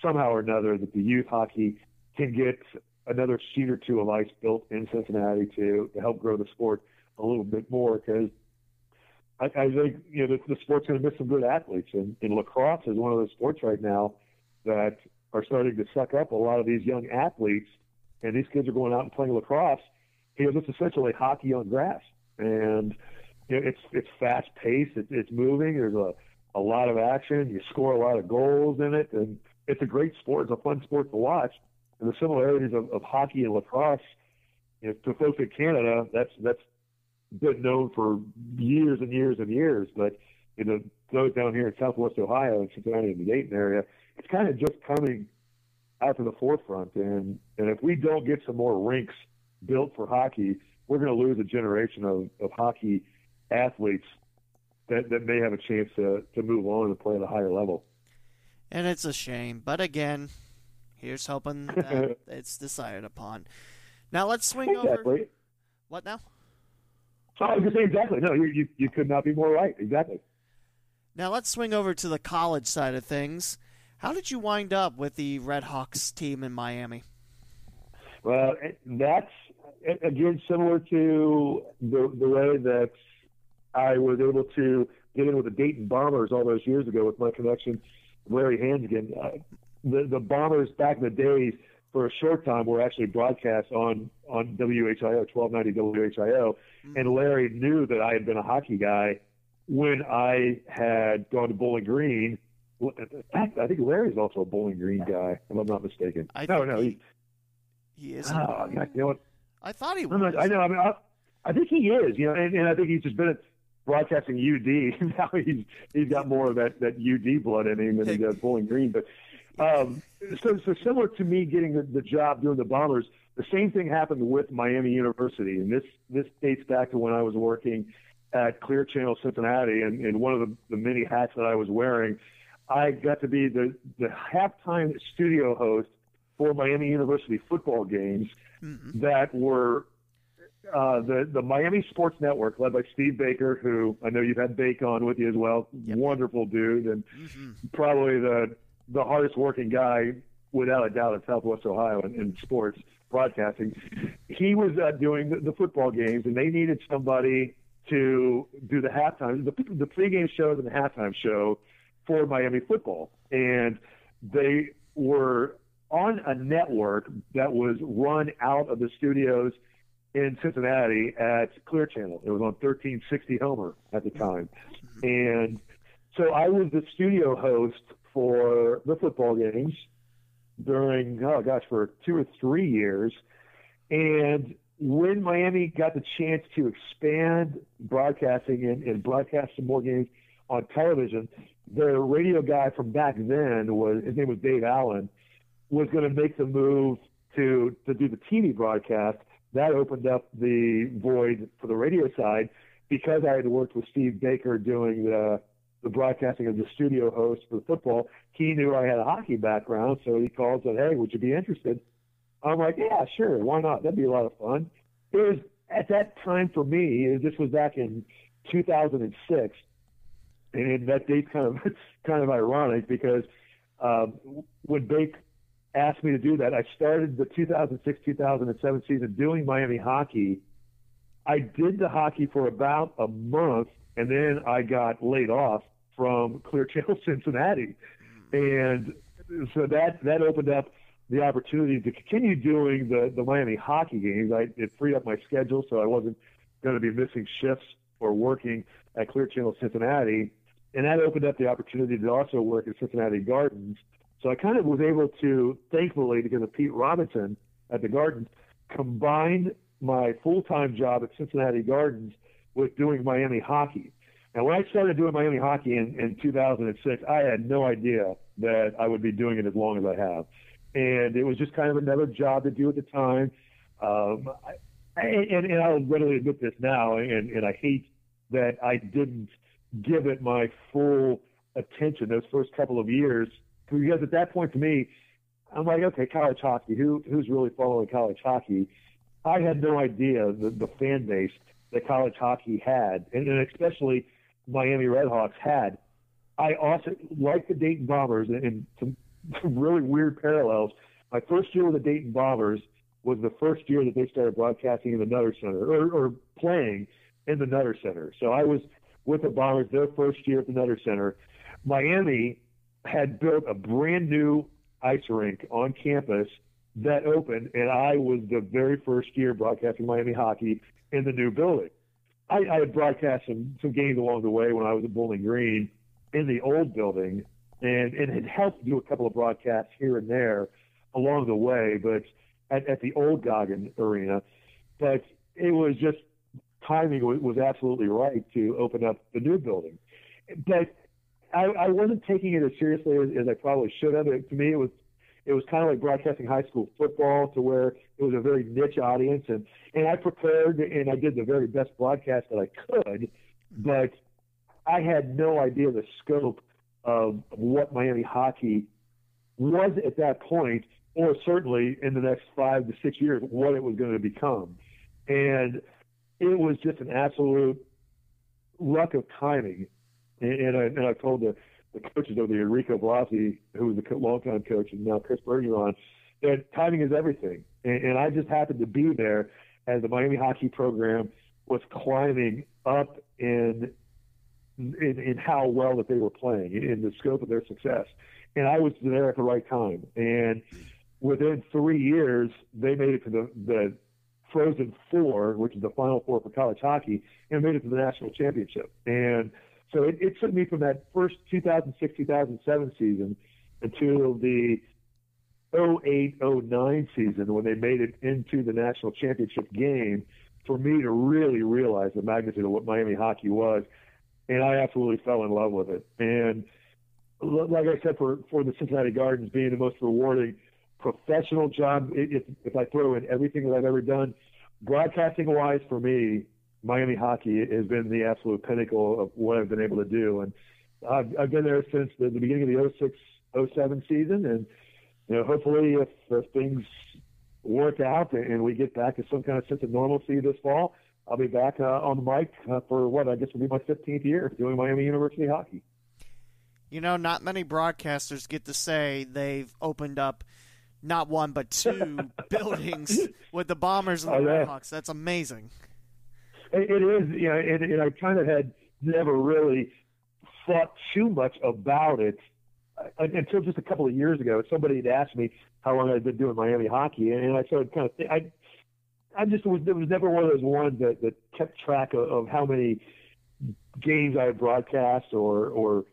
somehow or another that the youth hockey can get another sheet or two of ice built in Cincinnati to, to help grow the sport a little bit more because I, I think you know the, the sport's going to miss some good athletes and, and lacrosse is one of those sports right now that are starting to suck up a lot of these young athletes and these kids are going out and playing lacrosse. You know, it's essentially hockey on grass, and you know, it's it's fast paced. It's, it's moving. There's a a lot of action. You score a lot of goals in it, and it's a great sport. It's a fun sport to watch. And the similarities of, of hockey and lacrosse, you know, to folks in Canada, that's that's been known for years and years and years. But you know, those down here in Southwest Ohio, and Cincinnati and the Dayton area, it's kind of just coming out to the forefront. And and if we don't get some more rinks built for hockey, we're going to lose a generation of, of hockey athletes that, that may have a chance to, to move on and play at a higher level. And it's a shame. But again, here's hoping that it's decided upon. Now let's swing exactly. over. What now? Oh, I was going to say exactly. No, you, you, you could not be more right. Exactly. Now let's swing over to the college side of things. How did you wind up with the Red Hawks team in Miami? Well, that's again similar to the the way that I was able to get in with the Dayton Bombers all those years ago with my connection Larry Hansgen. Uh, the the Bombers back in the days for a short time were actually broadcast on on WHIO 1290 WHIO, mm-hmm. and Larry knew that I had been a hockey guy when I had gone to Bowling Green in fact, I think Larry's also a Bowling Green guy, if I'm not mistaken. I no, no, he, he is. Oh, you know what? I thought he was. Not, I know. I mean, I, I think he is. You know, and, and I think he's just been. Broadcasting UD. now he's he's got more of that that UD blood in him than he does Bowling Green. But um, so so similar to me getting the, the job doing the Bombers, the same thing happened with Miami University, and this this dates back to when I was working at Clear Channel Cincinnati, and, and one of the, the many hats that I was wearing, I got to be the the halftime studio host for Miami University football games mm-hmm. that were uh, the the Miami Sports Network, led by Steve Baker, who I know you've had Bake on with you as well. Yep. Wonderful dude, and mm-hmm. probably the the hardest working guy without a doubt in Southwest Ohio in, in sports broadcasting. He was uh, doing the, the football games, and they needed somebody to do the halftime, the, the pregame shows and the halftime show for Miami football, and they were on a network that was run out of the studios in Cincinnati at Clear Channel. It was on 1360 Homer at the mm-hmm. time. Mm-hmm. And so I was the studio host for the football games during, oh gosh, for two or three years. And when Miami got the chance to expand broadcasting and, and broadcast some more games on television, the radio guy from back then was his name was Dave Allen, was going to make the move to to do the TV broadcast that opened up the void for the radio side because I had worked with Steve Baker doing the the broadcasting of the studio host for football. He knew I had a hockey background, so he called and said, "Hey, would you be interested?" I'm like, "Yeah, sure, why not? That'd be a lot of fun." It was at that time for me. This was back in 2006, and that date's kind of kind of ironic because um, when Bake asked me to do that. I started the 2006-2007 season doing Miami hockey. I did the hockey for about a month, and then I got laid off from Clear Channel Cincinnati, mm. and so that that opened up the opportunity to continue doing the the Miami hockey games. I it freed up my schedule, so I wasn't going to be missing shifts or working at Clear Channel Cincinnati, and that opened up the opportunity to also work at Cincinnati Gardens so I kind of was able to, thankfully, because of Pete Robinson at the Gardens, combine my full-time job at Cincinnati Gardens with doing Miami hockey. And when I started doing Miami hockey in, in 2006, I had no idea that I would be doing it as long as I have. And it was just kind of another job to do at the time. Um, I, and, and I'll readily admit this now, and, and I hate that I didn't give it my full attention those first couple of years because at that point to me, I'm like, okay, college hockey. Who who's really following college hockey? I had no idea the, the fan base that college hockey had, and, and especially Miami Redhawks had. I also like the Dayton Bombers, and, and some, really weird parallels. My first year with the Dayton Bombers was the first year that they started broadcasting in the Nutter Center or, or playing in the Nutter Center. So I was with the Bombers their first year at the Nutter Center. Miami had built a brand new ice rink on campus that opened, and I was the very first year broadcasting Miami hockey in the new building. I, I had broadcast some, some games along the way when I was at Bowling Green in the old building, and, and had helped do a couple of broadcasts here and there along the way, but at, at the old Goggin Arena. But it was just timing was, was absolutely right to open up the new building. But I, I wasn't taking it as seriously as, as I probably should have. It, to me, it was it was kind of like broadcasting high school football to where it was a very niche audience and and I prepared and I did the very best broadcast that I could, but I had no idea the scope of what Miami hockey was at that point, or certainly in the next five to six years, what it was going to become. And it was just an absolute luck of timing and, and, I, and I told the, the coaches over there, Enrico Blasi, who was a longtime coach, and now Chris Bergeron, that timing is everything. And, and I just happened to be there as the Miami hockey program was climbing up in, in in how well that they were playing, in the scope of their success. And I was there at the right time. And within three years, they made it to the, the Frozen Four, which is the Final Four for college hockey, and made it to the national championship. And so it, it took me from that first 2006 2007 season until the 08 09 season when they made it into the national championship game for me to really realize the magnitude of what Miami hockey was, and I absolutely fell in love with it. And like I said, for for the Cincinnati Gardens being the most rewarding professional job, if if I throw in everything that I've ever done, broadcasting wise, for me, Miami hockey has been the absolute pinnacle of what I've been able to do. And I've, I've been there since the, the beginning of the 06 07 season. And, you know, hopefully if, if things work out and we get back to some kind of sense of normalcy this fall, I'll be back uh, on the mic uh, for what I guess will be my 15th year doing Miami University hockey. You know, not many broadcasters get to say they've opened up not one but two buildings with the Bombers and the oh, Redhawks. That's amazing. It, it is, you know, and, and I kind of had never really thought too much about it uh, until just a couple of years ago. Somebody had asked me how long I'd been doing Miami hockey, and I started kind of I I just was it was never one of those ones that that kept track of, of how many games I had broadcast or or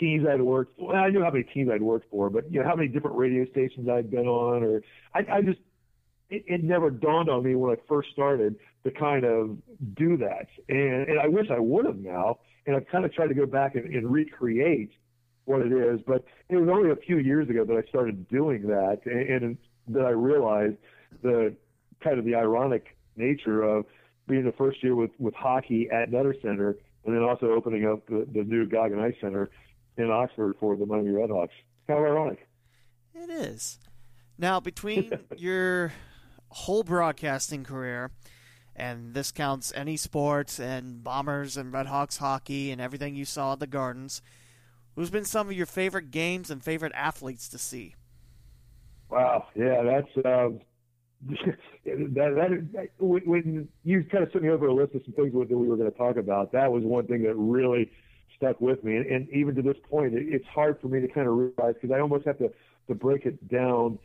teams I'd worked. Well, I knew how many teams I'd worked for, but you know how many different radio stations I'd been on, or I, I just it, it never dawned on me when I first started to kind of do that, and and I wish I would have now, and I've kind of tried to go back and, and recreate what it is, but it was only a few years ago that I started doing that, and, and that I realized the kind of the ironic nature of being the first year with with hockey at Nutter Center, and then also opening up the, the new Goggin Ice Center in Oxford for the Miami Redhawks. How ironic! It is. Now, between your whole broadcasting career, and this counts any sports and Bombers and Redhawks hockey and everything you saw at the Gardens, who's been some of your favorite games and favorite athletes to see? Wow, yeah, that's um, that, that when you kind of sent me over a list of some things that we were going to talk about, that was one thing that really stuck with me. And, and even to this point, it, it's hard for me to kind of realize because I almost have to to break it down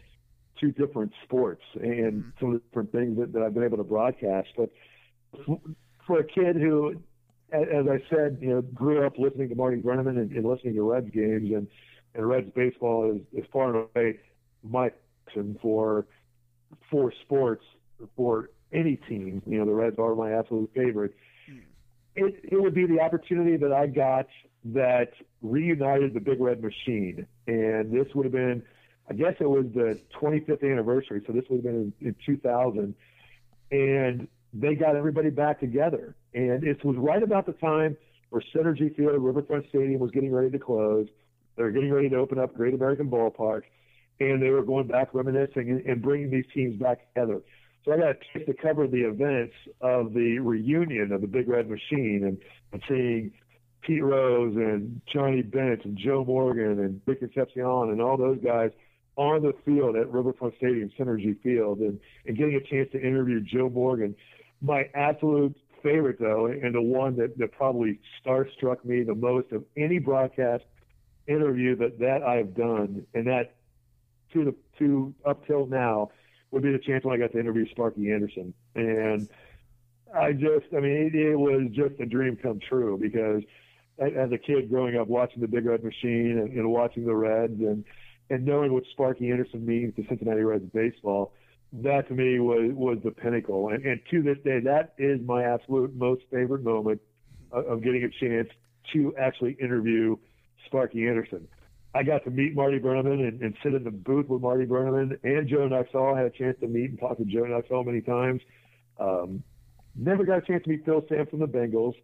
to different sports and mm-hmm. some of the different things that, that I've been able to broadcast. But for a kid who, as I said, you know, grew up listening to Marty Brennaman and, and listening to Reds games, and and Reds baseball is, is far and away my passion for for sports for any team. You know, the Reds are my absolute favorite it, it would be the opportunity that I got that reunited the Big Red Machine. And this would have been, I guess it was the 25th anniversary. So this would have been in, in 2000. And they got everybody back together. And it was right about the time where Cinergy Field at Riverfront Stadium was getting ready to close. They were getting ready to open up Great American Ballpark. And they were going back reminiscing and, and bringing these teams back together. So I got a chance to cover the events of the reunion of the Big Red Machine and, and seeing Pete Rose and Johnny Bench and Joe Morgan and Dick Concepcion and all those guys on the field at Riverfront Stadium, Cinergy Field, and, and getting a chance to interview Joe Morgan. My absolute favorite, though, and the one that, that probably starstruck me the most of any broadcast interview that, that I've done, and that to the to up till now would be the chance when I got to interview Sparky Anderson. And I just, I mean, it, it was just a dream come true because as a kid growing up watching the Big Red Machine and, and watching the Reds and, and knowing what Sparky Anderson means to Cincinnati Reds baseball, that to me was, was the pinnacle. And, and to this day, that is my absolute most favorite moment of, of getting a chance to actually interview Sparky Anderson. I got to meet Marty Brennaman and, and sit in the booth with Marty Brennaman and Joe Nuxhall. I had a chance to meet and talk to Joe Nuxhall many times. Um, never got a chance to meet Phil Samp from the Bengals,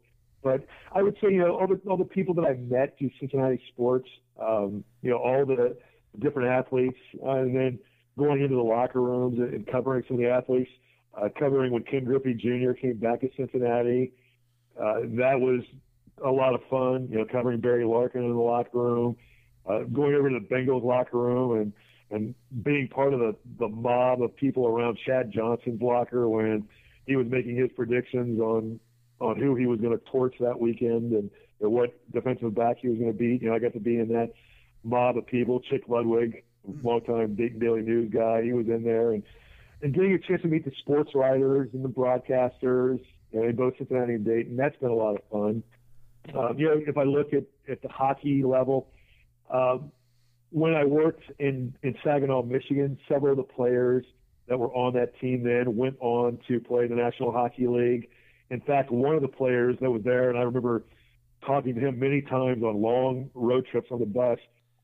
but I would say you know all the all the people that I've met through Cincinnati sports, um, you know all the different athletes, uh, and then going into the locker rooms and, covering some of the athletes, uh, covering when Ken Griffey Jr. came back to Cincinnati. Uh, that was a lot of fun, you know, covering Barry Larkin in the locker room uh, going over to the Bengals locker room and and being part of the the mob of people around Chad Johnson's locker when he was making his predictions on on who he was going to torch that weekend and, and what defensive back he was going to beat. You know, I got to be in that mob of people. Chick Ludwig, mm-hmm. longtime big Daily News guy, he was in there, and and getting a chance to meet the sports writers and the broadcasters, you know, in both Cincinnati and Dayton. That's been a lot of fun. Um, you know, if I look at at the hockey level, um, when I worked in, in Saginaw, Michigan, several of the players that were on that team then went on to play the National Hockey League. In fact, one of the players that was there, and I remember talking to him many times on long road trips on the bus,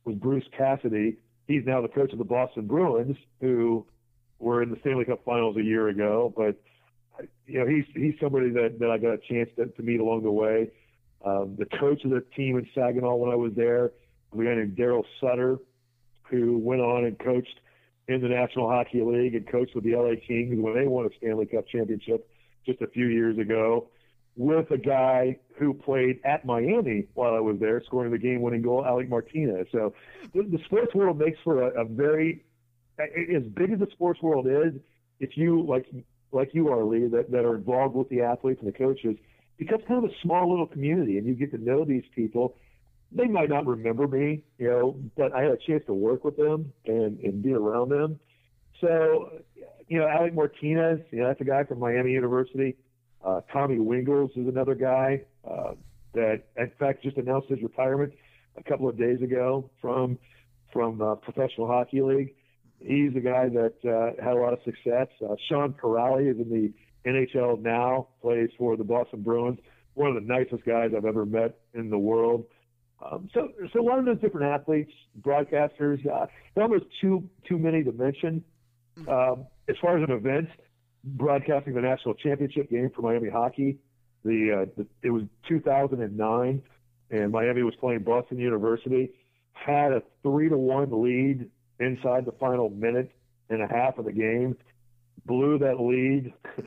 was Bruce Cassidy. He's now the coach of the Boston Bruins, who were in the Stanley Cup Finals a year ago. But you know, he's he's somebody that, that I got a chance to, to meet along the way. Um, the coach of the team in Saginaw when I was there a guy named Darryl Sutter, who went on and coached in the National Hockey League and coached with the LA Kings when they won a Stanley Cup championship just a few years ago. With a guy who played at Miami while I was there, scoring the game-winning goal, Alec Martinez. So the, the sports world makes for a, a very, as big as the sports world is, if you like like you are, Lee, that, that are involved with the athletes and the coaches, becomes kind of a small little community, and you get to know these people they might not remember me, you know, but I had a chance to work with them and, and be around them. So, you know, Alec Martinez, you know, that's a guy from Miami University. Uh, Tommy Wingels is another guy uh, that, in fact, just announced his retirement a couple of days ago from from uh, Professional Hockey League. He's a guy that uh, had a lot of success. Uh, Sean Kuraly is in the NHL now, plays for the Boston Bruins. One of the nicest guys I've ever met in the world. Um, so, so a lot of those different athletes, broadcasters, uh, almost too too many to mention. Mm-hmm. Um, as far as an event, broadcasting the national championship game for Miami hockey, the, uh, the it was 2009, and Miami was playing Boston University, had a three to one lead inside the final minute and a half of the game, blew that lead. Mm.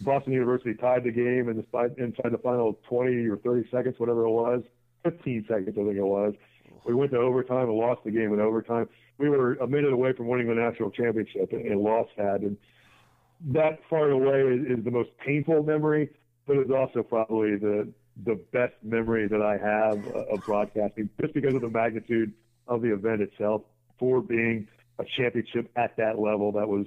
Boston University tied the game in the, inside the final 20 or 30 seconds, whatever it was 15 seconds, I think it was. We went to overtime and lost the game in overtime. We were a minute away from winning the national championship and, and lost that. And that far away is, is the most painful memory, but it's also probably the the best memory that I have of broadcasting, just because of the magnitude of the event itself. For being a championship at that level, that was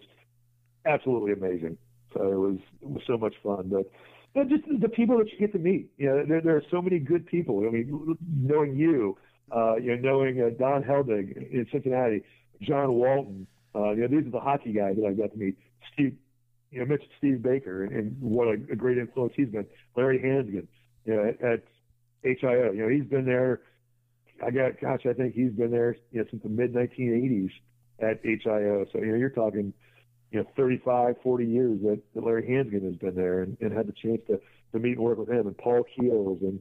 absolutely amazing. So it was it was so much fun. But but just the people that you get to meet. You know, there, there are so many good people. I mean, knowing you, uh, you know, knowing uh, Don Helbig in Cincinnati, John Walton. Uh, you know, these are the hockey guys that I got to meet. Steve, you know, mentioned Steve Baker and, and what a, a great influence he's been. Larry Hansgen, you know, at, at HIO. You know, he's been there. I got, gosh, I think he's been there, you know, since the mid 1980s at HIO. So you know, you're talking you know 35, 40 years that, that Larry Hansgen has been there and, and had the chance to to meet and work with him and Paul Keels and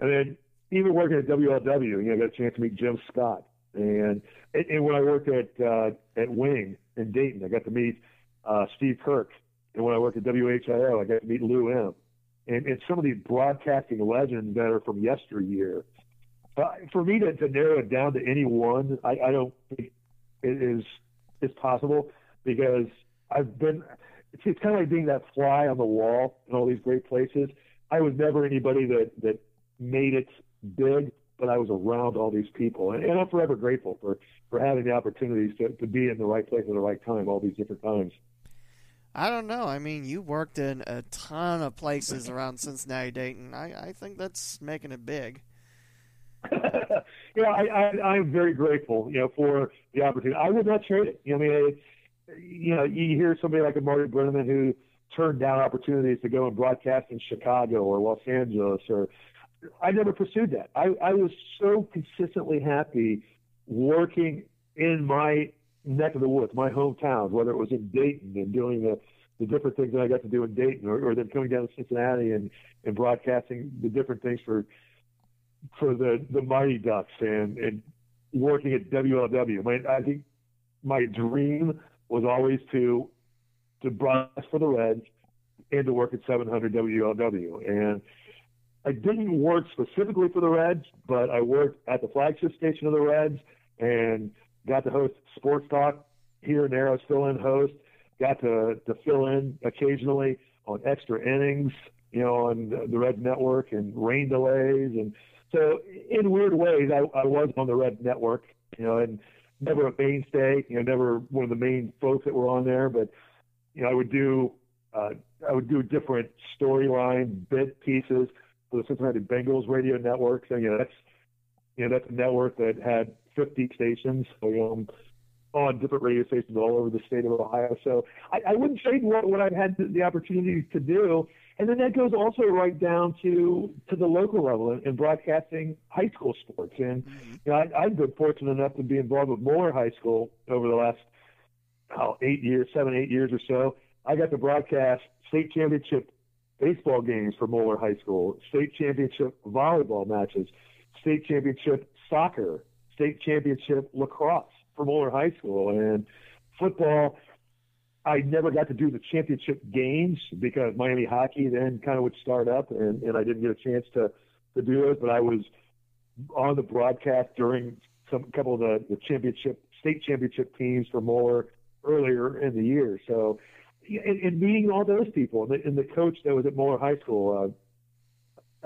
and then even working at WLW, you know, I got a chance to meet Jim Scott and and, and when I worked at uh, at Wing in Dayton, I got to meet uh, Steve Kirk, and when I worked at WHIO, I got to meet Lou M. And, and some of these broadcasting legends that are from yesteryear. Uh, for me to, to narrow it down to any one, I, I don't think it is possible because I've been. It's, it's kind of like being that fly on the wall in all these great places. I was never anybody that that made it big, but I was around all these people, and, and I'm forever grateful for for having the opportunities to, to be in the right place at the right time, all these different times. I don't know. I mean, you worked in a ton of places around Cincinnati, Dayton. I, I think that's making it big. yeah, I, I, I'm very grateful, you know, for the opportunity. I would not trade it. You know, I mean, you know, you hear somebody like a Marty Brennaman who turned down opportunities to go and broadcast in Chicago or Los Angeles or I never pursued that. I, I was so consistently happy working in my neck of the woods, my hometown, whether it was in Dayton and doing the, the different things that I got to do in Dayton or, or then coming down to Cincinnati and, and broadcasting the different things for for the, the Mighty Ducks and, and working at WLW. My, I think my dream was always to to broadcast for the Reds and to work at 700 WLW. And I didn't work specifically for the Reds, but I worked at the flagship station of the Reds and got to host sports talk here and there. I was fill-in host. Got to to fill in occasionally on extra innings, you know, on the, Red Network and rain delays, and so in weird ways, I, I was on the Red Network, you know, and never a mainstay, you know, never one of the main folks that were on there, but you know, I would do uh, I would do different storyline bit pieces for the Cincinnati Bengals radio network. So you know, that's you know that's a network that had 50 stations. So you know, on different radio stations all over the state of Ohio. So I, I wouldn't trade what, what I've had the, the opportunity to do. And then that goes also right down to to the local level in, in broadcasting high school sports. And mm-hmm. you know, I, I've been fortunate enough to be involved with Moeller High School over the last oh, eight years, seven, eight years or so. I got to broadcast state championship baseball games for Moeller High School, state championship volleyball matches, state championship soccer, state championship lacrosse for Moeller High School, and football. I never got to do the championship games because Miami hockey then kind of would start up, and, and I didn't get a chance to to do it. But I was on the broadcast during some couple of the, the championship state championship teams for Moeller earlier in the year. So, and, and meeting all those people, and the, and the coach that was at Moeller High School, uh,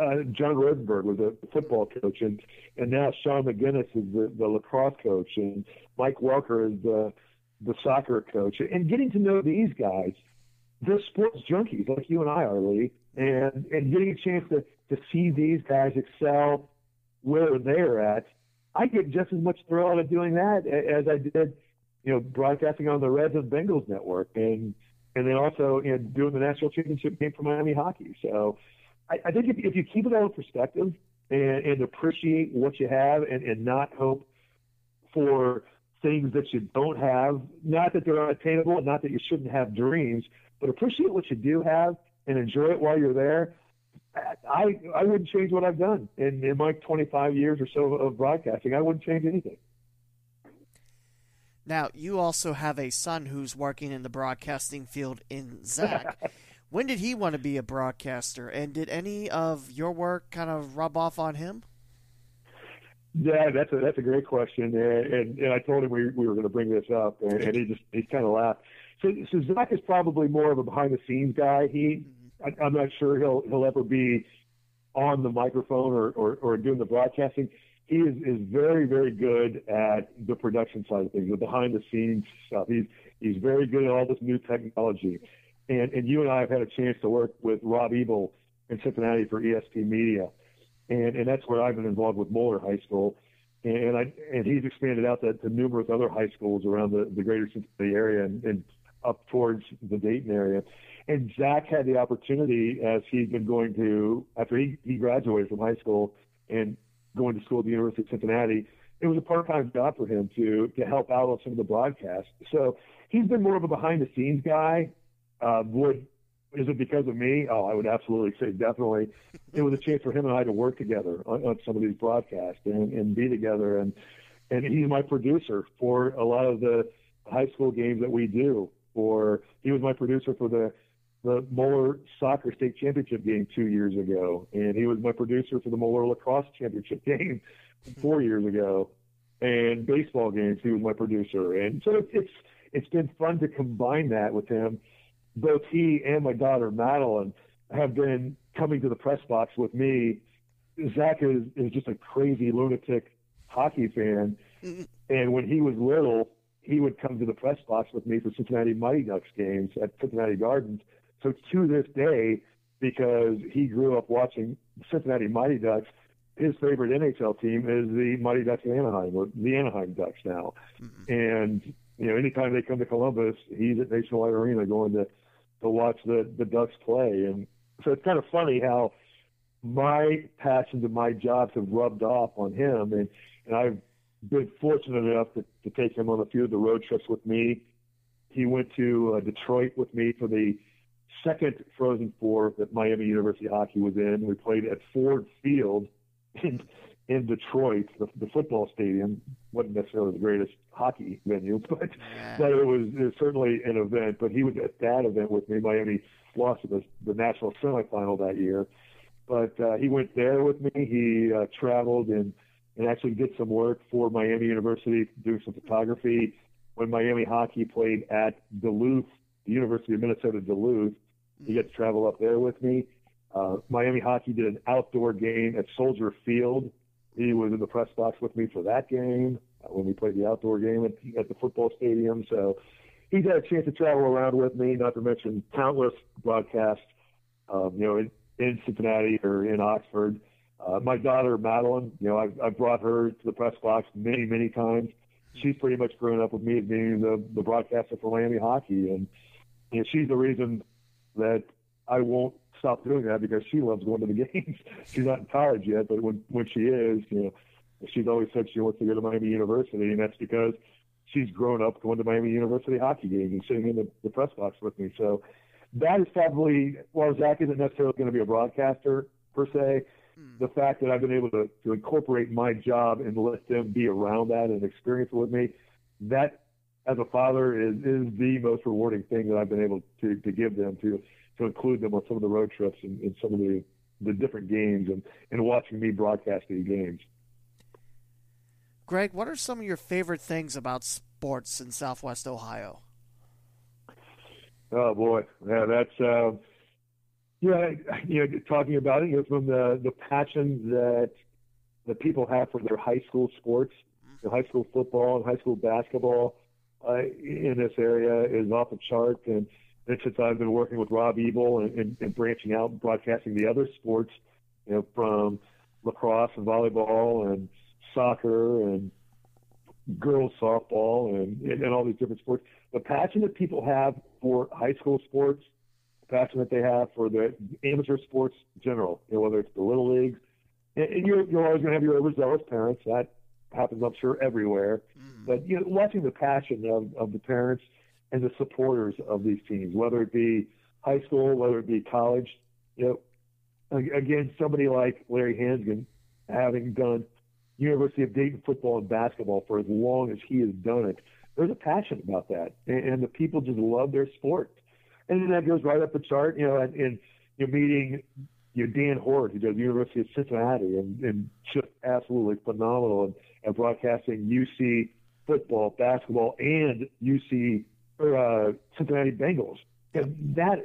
uh, John Rosenberg was a football coach, and and now Sean McGinnis is the, the lacrosse coach, and Mike Welker is the the soccer coach, and getting to know these guys, they're sports junkies like you and I are, Lee, and and getting a chance to to see these guys excel where they're at, I get just as much thrill out of doing that as I did, you know, broadcasting on the Reds and Bengals network, and and then also you know doing the national championship game for Miami hockey. So I, I think if, if you keep it all in perspective and, and appreciate what you have, and, and not hope for things that you don't have. Not that they're unattainable, and not that you shouldn't have dreams, but appreciate what you do have and enjoy it while you're there. I I wouldn't change what I've done in, in my 25 years or so of broadcasting. I wouldn't change anything. Now, you also have a son who's working in the broadcasting field in Zach. when did he want to be a broadcaster? And did any of your work kind of rub off on him? Yeah, that's a that's a great question, and and, and I told him we we were going to bring this up, and, and he just he kind of laughed. So so Zach is probably more of a behind the scenes guy. He mm-hmm. I, I'm not sure he'll he'll ever be on the microphone or, or, or doing the broadcasting. He is, is very, very good at the production side of things, the behind the scenes stuff. He's he's very good at all this new technology. And and you and I have had a chance to work with Rob Ebel in Cincinnati for ESP Media and and that's where I've been involved with Moeller High School, and I and he's expanded out to, to numerous other high schools around the, the greater Cincinnati area and, and up towards the Dayton area. And Zach had the opportunity as he's been going to after he, he graduated from high school and going to school at the University of Cincinnati. It was a part-time job for him to to help out on some of the broadcasts. So he's been more of a behind-the-scenes guy. Uh, would is it because of me? Oh, I would absolutely say definitely. It was a chance for him and I to work together on, on some of these broadcasts and, and be together. And and he's my producer for a lot of the high school games that we do. Or he was my producer for the the Moeller soccer state championship game two years ago, and he was my producer for the Moeller lacrosse championship game four years ago, and baseball games. He was my producer, and so it's it's been fun to combine that with him both he and my daughter Madeline have been coming to the press box with me. Zach is, is just a crazy lunatic hockey fan, and when he was little, he would come to the press box with me for Cincinnati Mighty Ducks games at Cincinnati Gardens. So to this day, because he grew up watching Cincinnati Mighty Ducks, his favorite NHL team is the Mighty Ducks of Anaheim, or the Anaheim Ducks now. Mm-hmm. And you know, anytime they come to Columbus, he's at Nationwide Arena going to to watch the the Ducks play. And so it's kind of funny how my passion to my jobs have rubbed off on him, and and I've been fortunate enough to, to take him on a few of the road trips with me. He went to uh, Detroit with me for the second Frozen Four that Miami University Hockey was in. We played at Ford Field in in Detroit, the, the football stadium wasn't necessarily the greatest hockey venue, but yeah. but it was, it was certainly an event. But he was at that event with me. Miami lost the, the national semifinal that year, but uh, he went there with me. He uh, traveled and and actually did some work for Miami University, doing some photography. When Miami hockey played at Duluth, the University of Minnesota Duluth, he got to travel up there with me. Uh, Miami hockey did an outdoor game at Soldier Field he was in the press box with me for that game uh, when we played the outdoor game at, at the football stadium. So he's had a chance to travel around with me, not to mention countless broadcasts, um, you know, in, in Cincinnati or in Oxford. Uh, my daughter Madeline, you know, I've, I've brought her to the press box many, many times. she's pretty much grown up with me being the the broadcaster for Miami hockey, and you know, she's the reason that I won't stop doing that because she loves going to the games. she's not in college yet, but when when she is, you know, she's always said she wants to go to Miami University, and that's because she's grown up going to Miami University hockey games and sitting in the, the press box with me. So that is probably while Zach isn't necessarily going to be a broadcaster per se, mm. the fact that I've been able to, to incorporate my job and let them be around that and experience it with me, that as a father is, is the most rewarding thing that I've been able to, to give them to to include them on some of the road trips and, and some of the, the different games and, and watching me broadcast these games. Greg, what are some of your favorite things about sports in Southwest Ohio? Oh boy, yeah, that's uh, yeah, you know, talking about it, you know, from the the passion that the people have for their high school sports, the high school football and high school basketball uh, in this area is off the chart. And, and since I've been working with Rob Ebel and, and, and branching out, and broadcasting the other sports, you know, from lacrosse and volleyball and soccer and girls softball and, and all these different sports. The passion that people have for high school sports, the passion that they have for the amateur sports in general, you know, whether it's the little leagues, and, and you're, you're always going to have your overzealous parents. That happens, I'm sure, everywhere. Mm. But you know, watching the passion of, of the parents and the supporters of these teams, whether it be high school, whether it be college, you know, again, somebody like Larry Hansgen, having done University of Dayton football and basketball for as long as he has done it. There's a passion about that, and, and the people just love their sport. And then that goes right up the chart, you know, and, and you're meeting you know, Dan Hoard, who does University of Cincinnati, and, and just absolutely phenomenal and broadcasting UC football, basketball, and UC or, uh, Cincinnati Bengals. And that,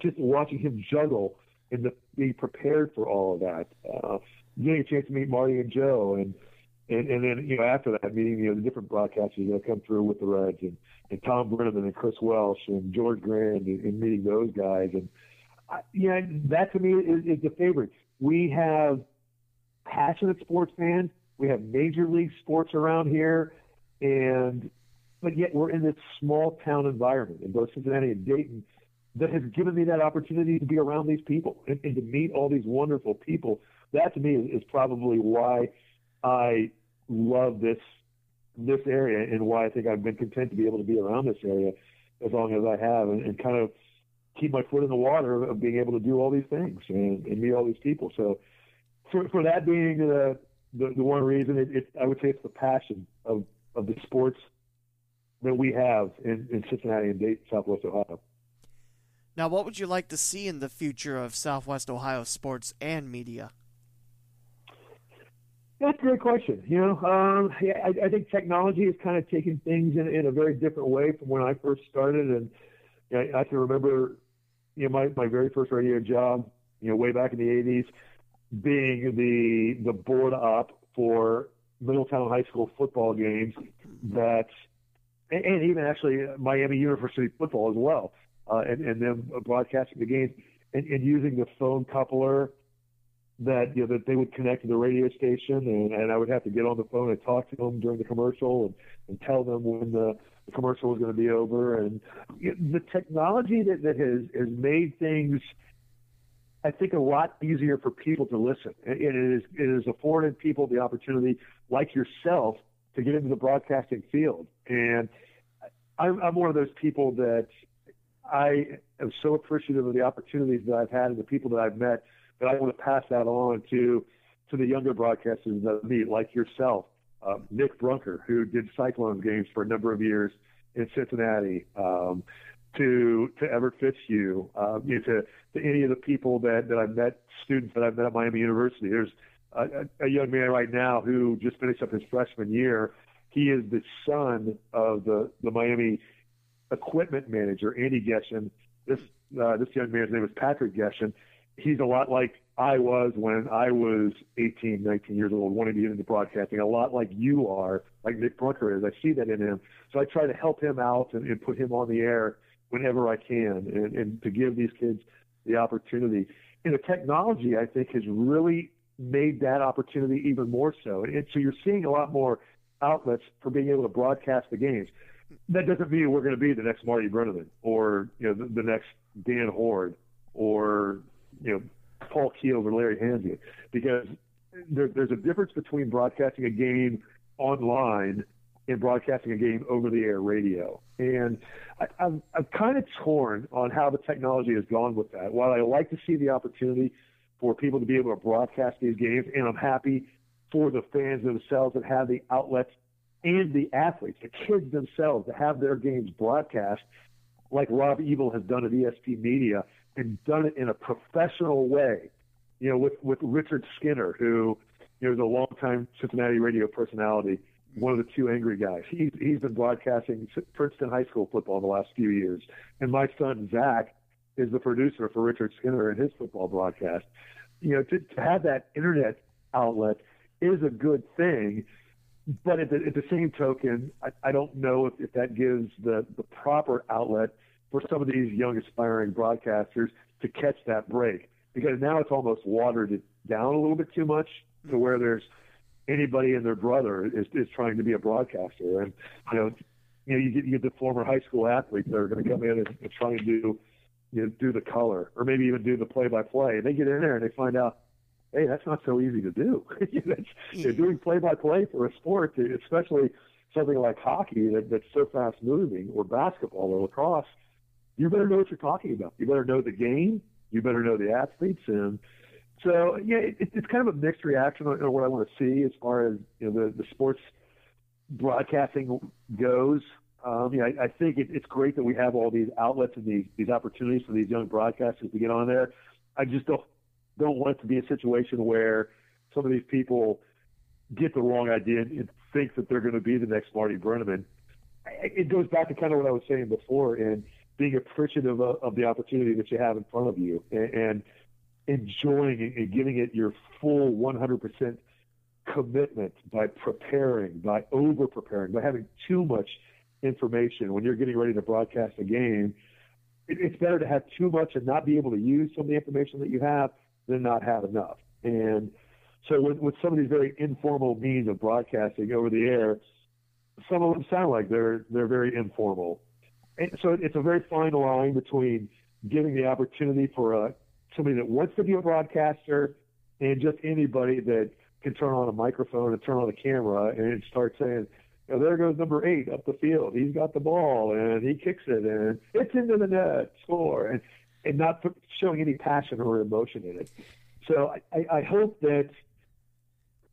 just watching him juggle and the, being prepared for all of that. Uh, getting a chance to meet Marty and Joe, and and and then you know after that meeting you know the different broadcasters that come through with the Reds and and Tom Brennaman and Chris Welsh and George Grand and, and meeting those guys and I, yeah that to me is, is the favorite. We have passionate sports fans. We have major league sports around here, and but yet we're in this small town environment in both Cincinnati and Dayton that has given me that opportunity to be around these people and, and to meet all these wonderful people that to me is, is probably why I love this this area and why I think I've been content to be able to be around this area as long as I have and, and kind of keep my foot in the water of being able to do all these things and, and meet all these people. So for, for that being the, the, the one reason, it, it, I would say it's the passion of, of the sports that we have in, in Cincinnati and Dayton, Southwest Ohio. Now, what would you like to see in the future of Southwest Ohio sports and media? That's a great question. You know, um, yeah, I, I think technology has kind of taken things in, in a very different way from when I first started. And you know, I can remember, you know, my, my very first radio job, you know, way back in the 80s, being the the board op for Middletown High School football games that, and, and even actually Miami University football as well, uh, and, and then broadcasting the games and, and using the phone coupler that you know that they would connect to the radio station and, and I would have to get on the phone and talk to them during the commercial and, and tell them when the, the commercial was going to be over and the technology that, that has has made things I think a lot easier for people to listen. It, it is it has afforded people the opportunity like yourself to get into the broadcasting field and I'm, I'm one of those people that I am so appreciative of the opportunities that I've had and the people that I've met that I want to pass that on to to the younger broadcasters that I meet, like yourself, uh, Nick Brunker, who did Cyclones games for a number of years in Cincinnati, um, to to Everett Fitzhugh, uh, you know, to to any of the people that that I've met, students that I've met at Miami University. There's a, a young man right now who just finished up his freshman year. He is the son of the the Miami equipment manager, Andy Geshen. This uh, this young man's name is Patrick Geshen he's a lot like I was when I was 18, 19 years old, wanting to get into broadcasting, a lot like you are, like Nick Brunker is. I see that in him. So I try to help him out and, and put him on the air whenever I can and, and to give these kids the opportunity. And the technology, I think, has really made that opportunity even more so. And so you're seeing a lot more outlets for being able to broadcast the games. That doesn't mean we're going to be the next Marty Brennaman or you know the, the next Dan Hoard or you know Paul Keel or Larry Hansgen, because there, there's a difference between broadcasting a game online and broadcasting a game over the air radio. And I, I'm, I'm kind of torn on how the technology has gone with that. While I like to see the opportunity for people to be able to broadcast these games, and I'm happy for the fans themselves that have the outlets and the athletes, the kids themselves, to have their games broadcast like Rob Ebel has done at ESP Media and done it in a professional way. You know, with with Richard Skinner, who you know is a longtime Cincinnati radio personality, one of the two angry guys. He's he's been broadcasting Princeton High School football the last few years, and my son Zach is the producer for Richard Skinner and his football broadcast. You know, to, to have that internet outlet is a good thing, but at the, at the same token, I, I don't know if, if that gives the, the proper outlet for some of these young aspiring broadcasters to catch that break because now it's almost watered it down a little bit too much to where there's anybody and their brother is, is trying to be a broadcaster and you know you know you get you get the former high school athletes that are going to come in and, and try and do you know do the color or maybe even do the play by play and they get in there and they find out hey that's not so easy to do that's, yeah. Mm. doing play by play for a sport especially something like hockey that, that's so fast moving or basketball or lacrosse you better know what you're talking about. You better know the game. You better know the athletes. And so, yeah, it, it's kind of a mixed reaction on, what I want to see as far as you know the, the sports broadcasting goes. Um, I, I think it, it's great that we have all these outlets and these these opportunities for these young broadcasters to get on there. I just don't don't want it to be a situation where some of these people get the wrong idea and think that they're going to be the next Marty Brennaman. It goes back to kind of what I was saying before, and being appreciative of, of the opportunity that you have in front of you and, and enjoying and giving it your full 100% commitment by preparing, by over preparing, by having too much information when you're getting ready to broadcast a game. It, it's better to have too much and not be able to use some of the information that you have than not have enough. And so with, with some of these very informal means of broadcasting over the air, some of them sound like they're they're very informal so it's a very fine line between giving the opportunity for a, uh, somebody that wants to be a broadcaster and just anybody that can turn on a microphone and turn on a camera and start saying, you know, there goes number eight up the field. He's got the ball and he kicks it and it's into the net, score, and and not showing any passion or emotion in it. So I, I hope that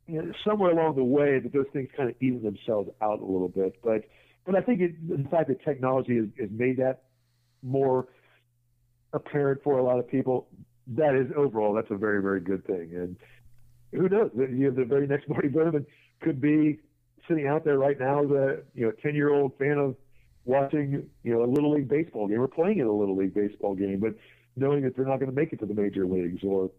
you know, somewhere along the way that those things kind of even themselves out a little bit. But but I think it, the fact that technology has, has made that more apparent for a lot of people, that is overall that's a very very good thing. And who knows? You know, the very next Marty Brennaman could be sitting out there right now as a you know ten year old fan of watching you know a little league baseball game or playing in a little league baseball game, but knowing that they're not going to make it to the major leagues, or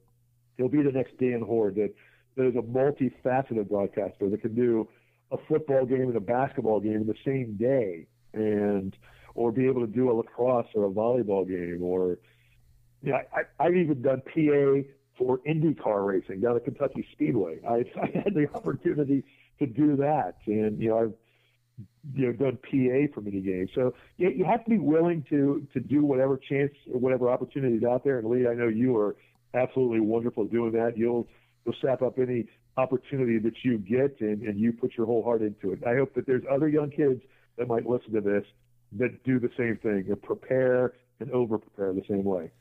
he'll be the next Dan Hoard that that is a multifaceted broadcaster that can do a football game and a basketball game in the same day, and or be able to do a lacrosse or a volleyball game, or you know, I, I've even done PA for IndyCar racing down at Kentucky Speedway. I, I had the opportunity to do that, and you know I've you know done PA for many games. So you, you have to be willing to to do whatever chance or whatever opportunity is out there. And Lee, I know you are absolutely wonderful doing that. You'll you'll sap up any opportunity that you get and, and you put your whole heart into it. I hope that there's other young kids that might listen to this that do the same thing and prepare and over prepare the same way.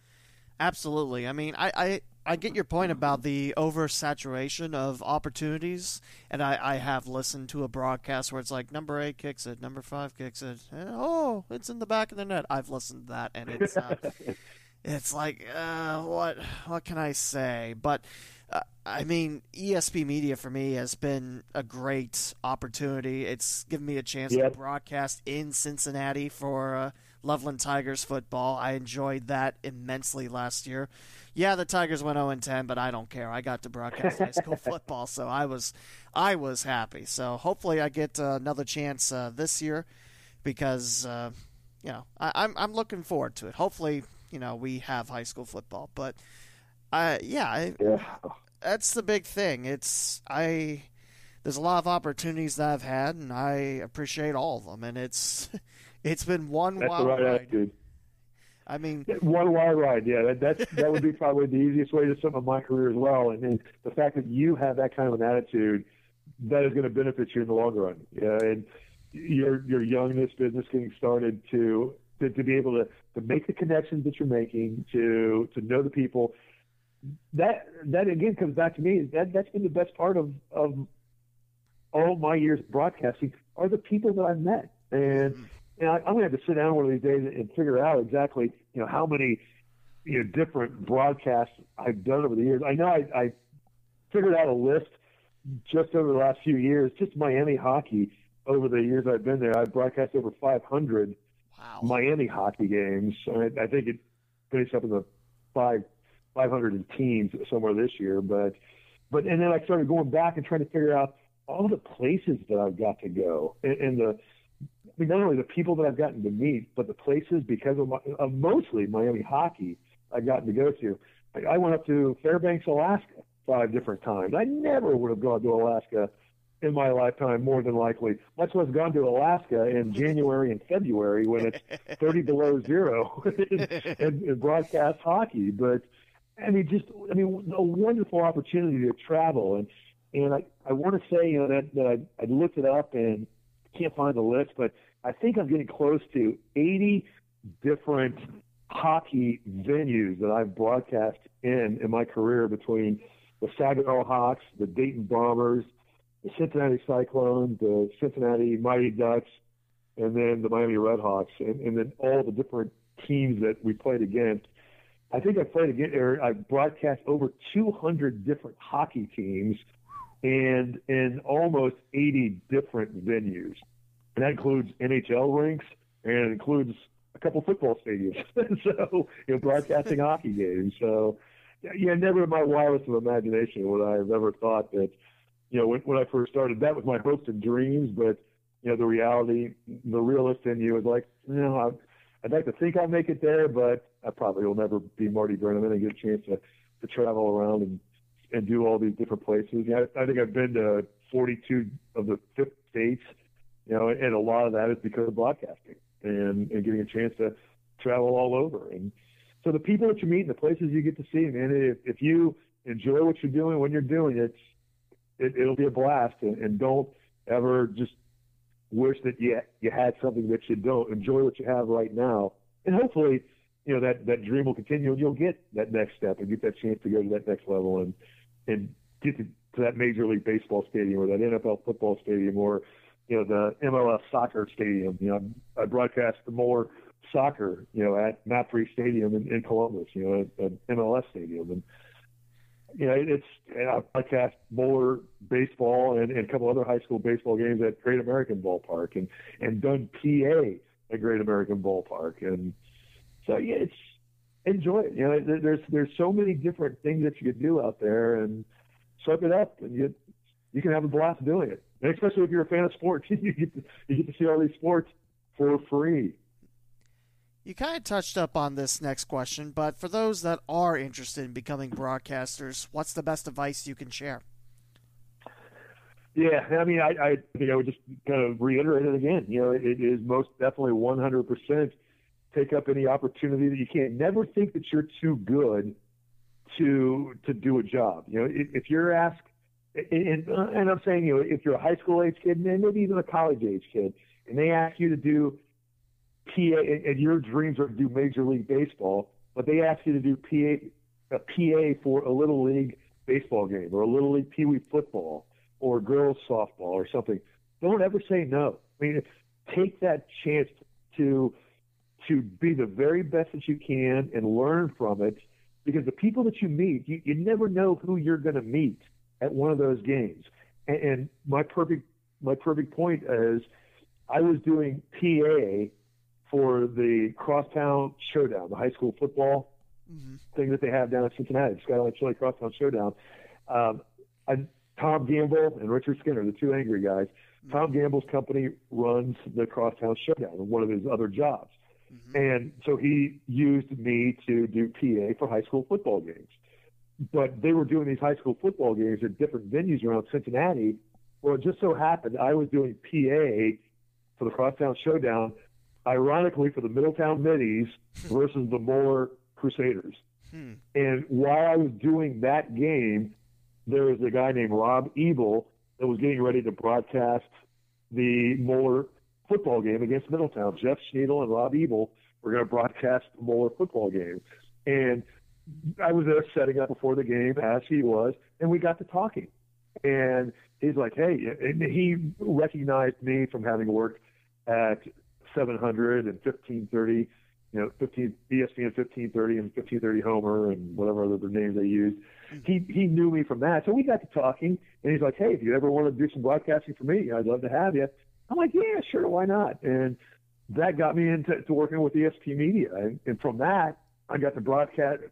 Absolutely. I mean, I, I, I get your point about the oversaturation of opportunities, and I, I have listened to a broadcast where it's like number eight kicks it, number five kicks it, and, oh, it's in the back of the net. I've listened to that, and it's uh, it's like uh, what what can I say? But uh, I mean, ESP Media for me has been a great opportunity. It's given me a chance yep. to broadcast in Cincinnati for uh, Loveland Tigers football. I enjoyed that immensely last year. Yeah, the Tigers went 0 10, but I don't care. I got to broadcast high school football, so I was I was happy. So hopefully, I get uh, another chance uh, this year because uh, you know I, I'm I'm looking forward to it. Hopefully, you know we have high school football, but. Uh, yeah, I, yeah, that's the big thing. It's I there's a lot of opportunities that I've had, and I appreciate all of them. And it's it's been one That's wild right ride. attitude. I mean, One wild ride, yeah. That that that would be probably the easiest way to sum up my career as well. And, and the fact that you have that kind of an attitude, that is going to benefit you in the long run. Yeah, and your your young in this business, getting started to to, to be able to, to make the connections that you're making, to to know the people. That that again comes back to me. That that's been the best part of of all my years of broadcasting are the people that I've met. And mm. And I, I'm going to have to sit down one of these days and figure out exactly, you know, how many, you know, different broadcasts I've done over the years. I know I, I figured out a list just over the last few years, just Miami hockey. Over the years I've been there, I've broadcast over 500 wow. Miami hockey games. I, I think it finished up in the five 500 in teams somewhere this year. But but and then I started going back and trying to figure out all the places that I've got to go and, and the not only the people that I've gotten to meet, but the places because of, my, of mostly Miami hockey I've gotten to go to. I, I went up to Fairbanks, Alaska, five different times. I never would have gone to Alaska in my lifetime, more than likely, much less gone to Alaska in January and February when it's 30 below zero and, and, and broadcast hockey. But I mean, just I mean, a wonderful opportunity to travel, and and I I want to say you know that that I, I looked it up and can't find the list, but I think I'm getting close to 80 different hockey venues that I've broadcast in in my career between the Saginaw Hawks, the Dayton Bombers, the Cincinnati Cyclones, the Cincinnati Mighty Ducks, and then the Miami Redhawks, and, and then all the different teams that we played against. I think I played against, or I've broadcast over 200 different hockey teams and in almost 80 different venues. And that includes NHL rinks and includes a couple football stadiums. so, you know, broadcasting hockey games. So, yeah, never in my wildest of imagination would I have ever thought that, you know, when, when I first started, that was my hopes and dreams. But, you know, the reality, the realist in you is like, you know, I'd, I'd like to think I'll make it there, but I probably will never be Marty Brennaman and get a chance to, to travel around and and do all these different places. Yeah, I think I've been to 42 of the 50 states, you know, and a lot of that is because of broadcasting and, and getting a chance to travel all over. And so the people that you meet and the places you get to see, man, if, if you enjoy what you're doing when you're doing it, it it'll be a blast. And, and don't ever just wish that you you had something that you don't. Enjoy what you have right now, and hopefully, you know that that dream will continue, and you'll get that next step and get that chance to go to that next level and and get to, to that Major League Baseball stadium or that NFL football stadium or you know the MLS soccer stadium. You know, I broadcast the Moeller soccer, you know, at MAPFRE Stadium in, in Columbus, you know, at, at MLS Stadium, and you know, it's and I broadcast Moeller baseball and, and a couple other high school baseball games at Great American Ballpark and and done PA at Great American Ballpark, and so yeah, it's enjoy it. You know, there's there's so many different things that you could do out there, and soak it up, and you you can have a blast doing it. And especially if you're a fan of sports, you get to, you get to see all these sports for free. You kind of touched up on this next question, but for those that are interested in becoming broadcasters, what's the best advice you can share? Yeah, I mean, I, I think I would just kind of reiterate it again. You know, it, it is most definitely 100% take up any opportunity that you can. Never think that you're too good to to do a job. You know, if, you're asked, and, uh, and I'm saying, you know, if you're a high school age kid, and maybe even a college age kid, and they ask you to do PA, and your dreams are to do Major League Baseball, but they ask you to do PA, a PA for a little league baseball game or a little league Pee Wee football or girls softball or something. Don't ever say no. I mean, take that chance to to be the very best that you can and learn from it because the people that you meet, you, you never know who you're going to meet at one of those games. And, and my perfect my perfect point is I was doing PA for the Crosstown Showdown, the high school football mm-hmm. thing that they have down in Cincinnati, Skyline Chili Crosstown Showdown. Um, I, Tom Gamble and Richard Skinner, the two angry guys. Mm-hmm. Tom Gamble's company runs the Crosstown Showdown, one of his other jobs. Mm-hmm. And so he used me to do PA for high school football games. But they were doing these high school football games at different venues around Cincinnati Well, it just so happened I was doing PA for the Crosstown Showdown, ironically for the Middletown Middies versus the Moeller Crusaders. Hmm. And while I was doing that game, there was a guy named Rob Ebel that was getting ready to broadcast the Moeller football game against Middletown. Jeff Schneidel and Rob Ebel were going to broadcast the Moeller football game. And I was there setting up before the game, as he was, and we got to talking. And he's like, hey, and he recognized me from having worked at 700 and 1530, you know, 15 ESPN 1530 and 1530 Homer and whatever other names they used. Mm-hmm. He he knew me from that, so we got to talking, and he's like, hey, if you ever want to do some broadcasting for me, I'd love to have you. I'm like, yeah, sure, why not? And that got me into to working with ESP Media, and, from that, I got to broadcast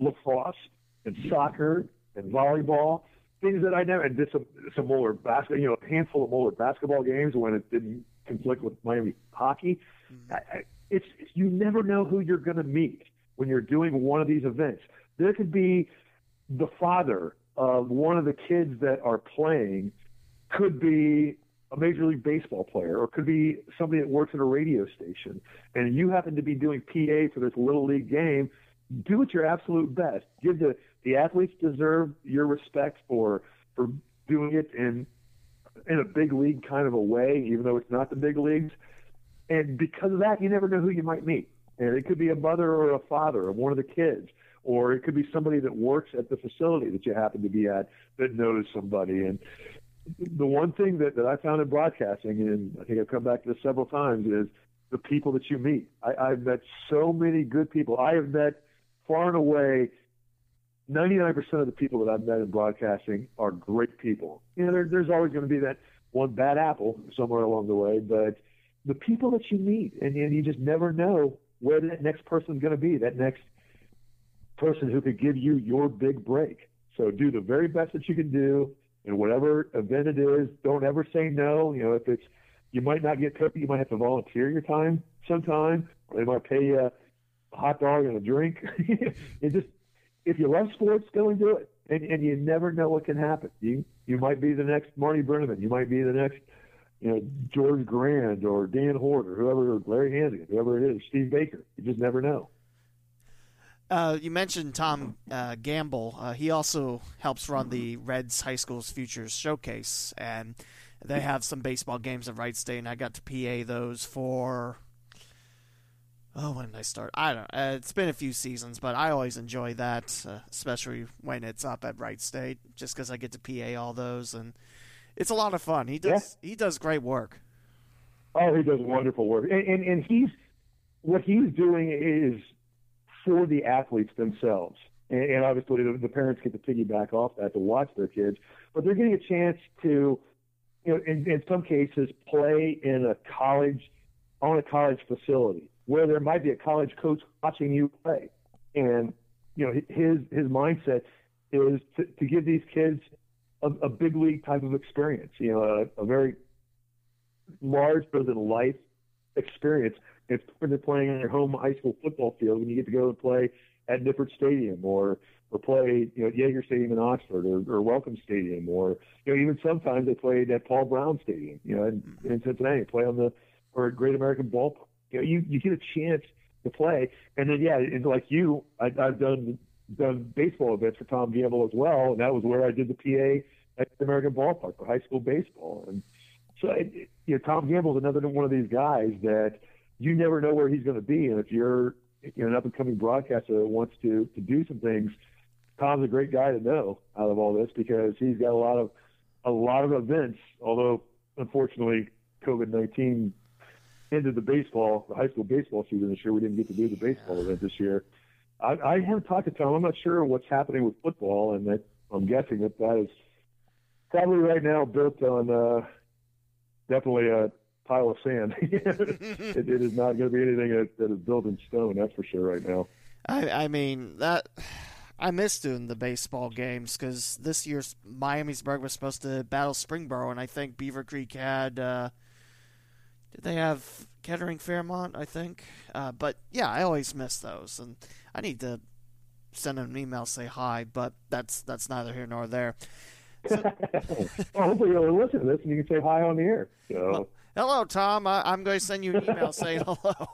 lacrosse and soccer and volleyball, things that I never and did some some Moeller basketball, you know, a handful of Moeller basketball games when it didn't conflict with Miami hockey. Mm-hmm. I, I, it's you never know who you're going to meet when you're doing one of these events. There could be the father of one of the kids that are playing, could be a major league baseball player, or could be somebody that works at a radio station, and you happen to be doing PA for this little league game. Do it your absolute best. Give the the athletes deserve your respect for for doing it in in a big league kind of a way, even though it's not the big leagues. And because of that, you never know who you might meet. And it could be a mother or a father of one of the kids, or it could be somebody that works at the facility that you happen to be at that knows somebody. And the one thing that, that I found in broadcasting, and I think I've come back to this several times, is the people that you meet. I, I've met so many good people. I have met far and away 99% of the people that I've met in broadcasting are great people. You know, there, there's always going to be that one bad apple somewhere along the way, but the people that you meet, and, and you just never know where that next person's going to be, that next person who could give you your big break. So do the very best that you can do in whatever event it is. Don't ever say no. You know, if it's you might not get cookie, you might have to volunteer your time sometime. They might pay you a hot dog and a drink. it just if you love sports, go and do it. And, and you never know what can happen. You you might be the next Marty Brennaman. You might be the next, you know, George Grand or Dan Hoard or whoever, Larry Hannigan, whoever it is, Steve Baker. You just never know. Uh, you mentioned Tom uh, Gamble. Uh, he also helps run the Reds High School's Futures Showcase, and they have some baseball games at Wright State, and I got to PA those for oh, when did I start? I don't. know. Uh, it's been a few seasons, but I always enjoy that, uh, especially when it's up at Wright State, just because I get to PA all those, and it's a lot of fun. He does. Yeah. He does great work. Oh, he does wonderful work, and, and and he's what he's doing is for the athletes themselves, and, and obviously the, the parents get to piggyback off that to watch their kids, but they're getting a chance to, you know, in, in some cases, play in a college on a college facility where there might be a college coach watching you play. And, you know, his, his mindset is to, to give these kids a, a, big league type of experience, you know, a, a very large but than life experience. It's when they're playing on their home high school football field when you get to go and play at Nippert Stadium or or play, you know, at Yager Stadium in Oxford or, or Welcome Stadium or, you know, even sometimes they played at Paul Brown Stadium, you know, in, in Cincinnati, play on the, or at Great American Ballpark you know, you, you get a chance to play. And then, yeah, and like you, I, I've done done baseball events for Tom Gamble as well, and that was where I did the PA at the American Ballpark for high school baseball. And so, it, you know, Tom Gamble is another one of these guys that you never know where he's going to be. And if you're you know, an up and coming broadcaster that wants to to do some things, Tom's a great guy to know out of all this because he's got a lot of a lot of events. Although unfortunately, COVID nineteen ended the baseball, the high school baseball season this year. We didn't get to do the baseball event this year. I, I haven't talked to Tom. I'm not sure what's happening with football, and that, I'm guessing that that is probably right now built on uh, definitely a pile of sand. it, it is not going to be anything that, that is built in stone. That's for sure right now. I, I mean that. I miss doing the baseball games because this year's Miamisburg was supposed to battle Springboro, and I think Beavercreek had uh, did they have Kettering Fairmont? I think. Uh, but yeah, I always miss those, and I need to send them an email say hi. But that's that's neither here nor there. well, hopefully you'll listen to this and you can say hi on the air. So. Well, hello, Tom. I, am going to send you an email saying hello.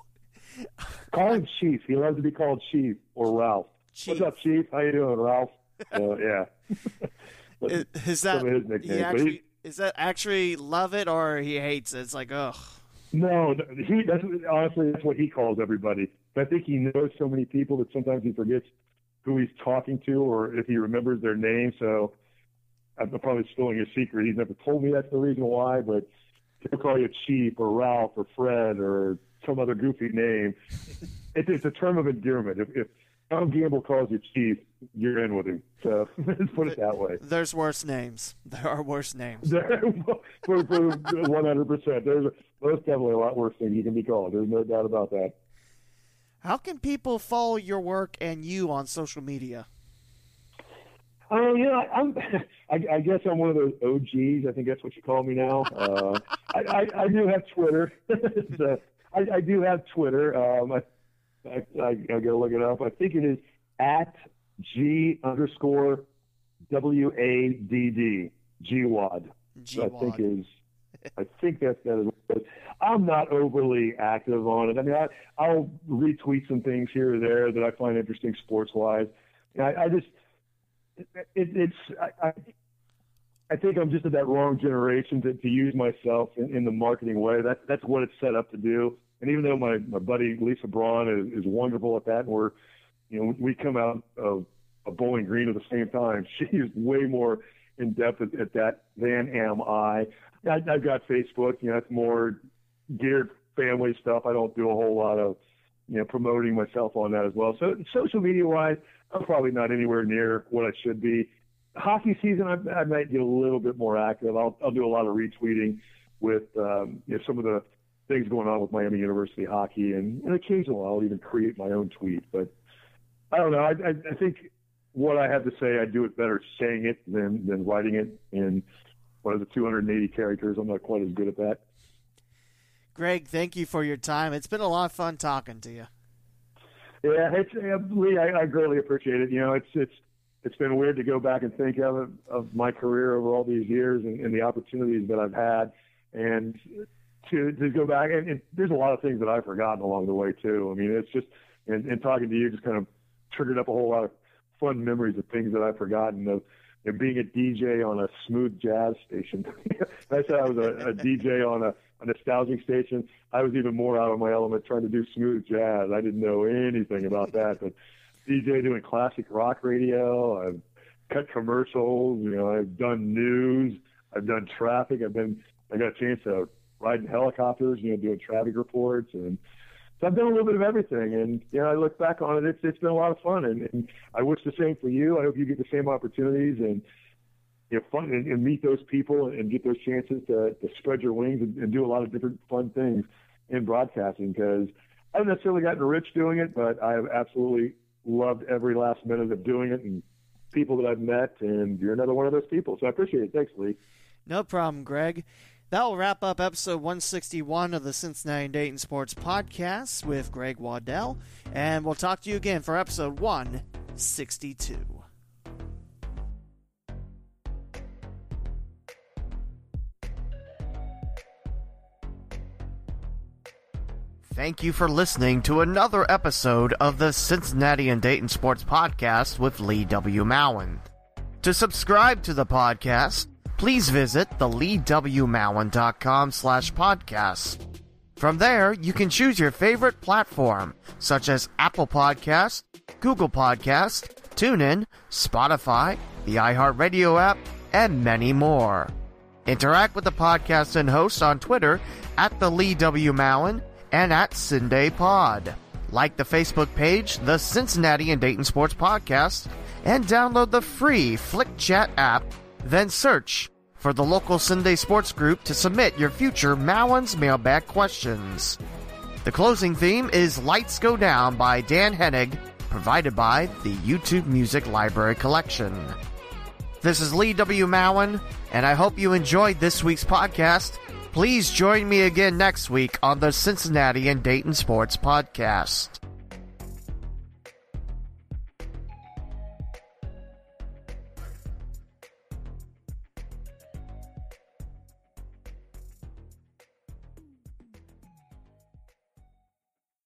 Call him Chief. He loves to be called Chief or Ralph. Chief. What's up, Chief? How you doing, Ralph? Uh, yeah. is, is, that he actually, is that actually love it or he hates it? It's like ugh. No, he that's honestly that's what he calls everybody. But I think he knows so many people that sometimes he forgets who he's talking to or if he remembers their name. So I'm probably stealing his secret. He's never told me that's the reason why, but he'll call you Chief or Ralph or Fred or some other goofy name. It's, it's a term of endearment. If, if Tom Gamble calls you Chief, you're in with him. So let's put it that way. There's worse names. There are worse names. for, for 100%. There's, there's definitely a lot worse things you can be called. There's no doubt about that. How can people follow your work and you on social media? Oh, yeah, I'm. I, I, guess I'm one of those OGs. I think that's what you call me now. Uh, I, I, I, do have Twitter. uh, I, I, do have Twitter. Um, I, I, I, I got to look it up. I think it is at G underscore W A D D G Wad. I think is. I think that's that is. I'm not overly active on it. I mean, I, I'll retweet some things here or there that I find interesting sports wise. I, I just it, it's I, I, I think I'm just of that wrong generation to, to use myself in, in the marketing way. That that's what it's set up to do. And even though my, my buddy Lisa Braun is, is wonderful at that, and we're you know we come out of a Bowling Green at the same time. She's way more in depth at, at that than am I. I. I've got Facebook. You know, it's more geared family stuff. I don't do a whole lot of you know promoting myself on that as well. So social media wise, I'm probably not anywhere near what I should be. Hockey season, I, I might get a little bit more active. I'll, I'll do a lot of retweeting with um, you know, some of the things going on with Miami University hockey, and, and occasionally I'll even create my own tweet. But I don't know. I, I, I think what I have to say, I do it better saying it than than writing it. And what is the 280 characters? I'm not quite as good at that. Greg, thank you for your time. It's been a lot of fun talking to you. Yeah, it's Lee. I, I greatly appreciate it. You know, it's it's it's been weird to go back and think of of my career over all these years and, and the opportunities that I've had, and to to go back and, and there's a lot of things that I've forgotten along the way too. I mean, it's just and, and talking to you just kind of triggered up a whole lot of fun memories of things that I've forgotten of being a DJ on a smooth jazz station. I said I was a, a DJ on a, a nostalgic station. I was even more out of my element trying to do smooth jazz. I didn't know anything about that, but DJ doing classic rock radio. I've cut commercials. You know, I've done news. I've done traffic. I've been. I got a chance to ride in helicopters. You know, doing traffic reports and so I've done a little bit of everything, and you know, I look back on it. It's it's been a lot of fun, and, and I wish the same for you. I hope you get the same opportunities and you know, fun and, and meet those people and get those chances to, to spread your wings and, and do a lot of different fun things in broadcasting. Because I haven't necessarily gotten rich doing it, but I have absolutely loved every last minute of doing it and people that I've met. And you're another one of those people, so I appreciate it. Thanks, Lee. No problem, Greg. That will wrap up episode 161 of the Cincinnati Dayton Sports Podcast with Greg Waddell, and we'll talk to you again for episode 162. Thank you for listening to another episode of the Cincinnati and Dayton Sports Podcast with Lee W. Mowen. To subscribe to the podcast, please visit theleewmowen.com slash podcast. From there, you can choose your favorite platform, such as Apple Podcast, Google Podcast, TuneIn, Spotify, the iHeartRadio app, and many more. Interact with the podcast and host on Twitter at the Lee W. Mowen and at Cinday Pod. Like the Facebook page, the Cincinnati and Dayton Sports Podcast, and download the free Flick Chat app, then search for the local Sunday sports group to submit your future Mowen's mailbag questions. The closing theme is Lights Go Down by Dan Hennig, provided by the YouTube Music Library Collection. This is Lee W. Mowen, and I hope you enjoyed this week's podcast. Please join me again next week on the Cincinnati and Dayton Sports Podcast.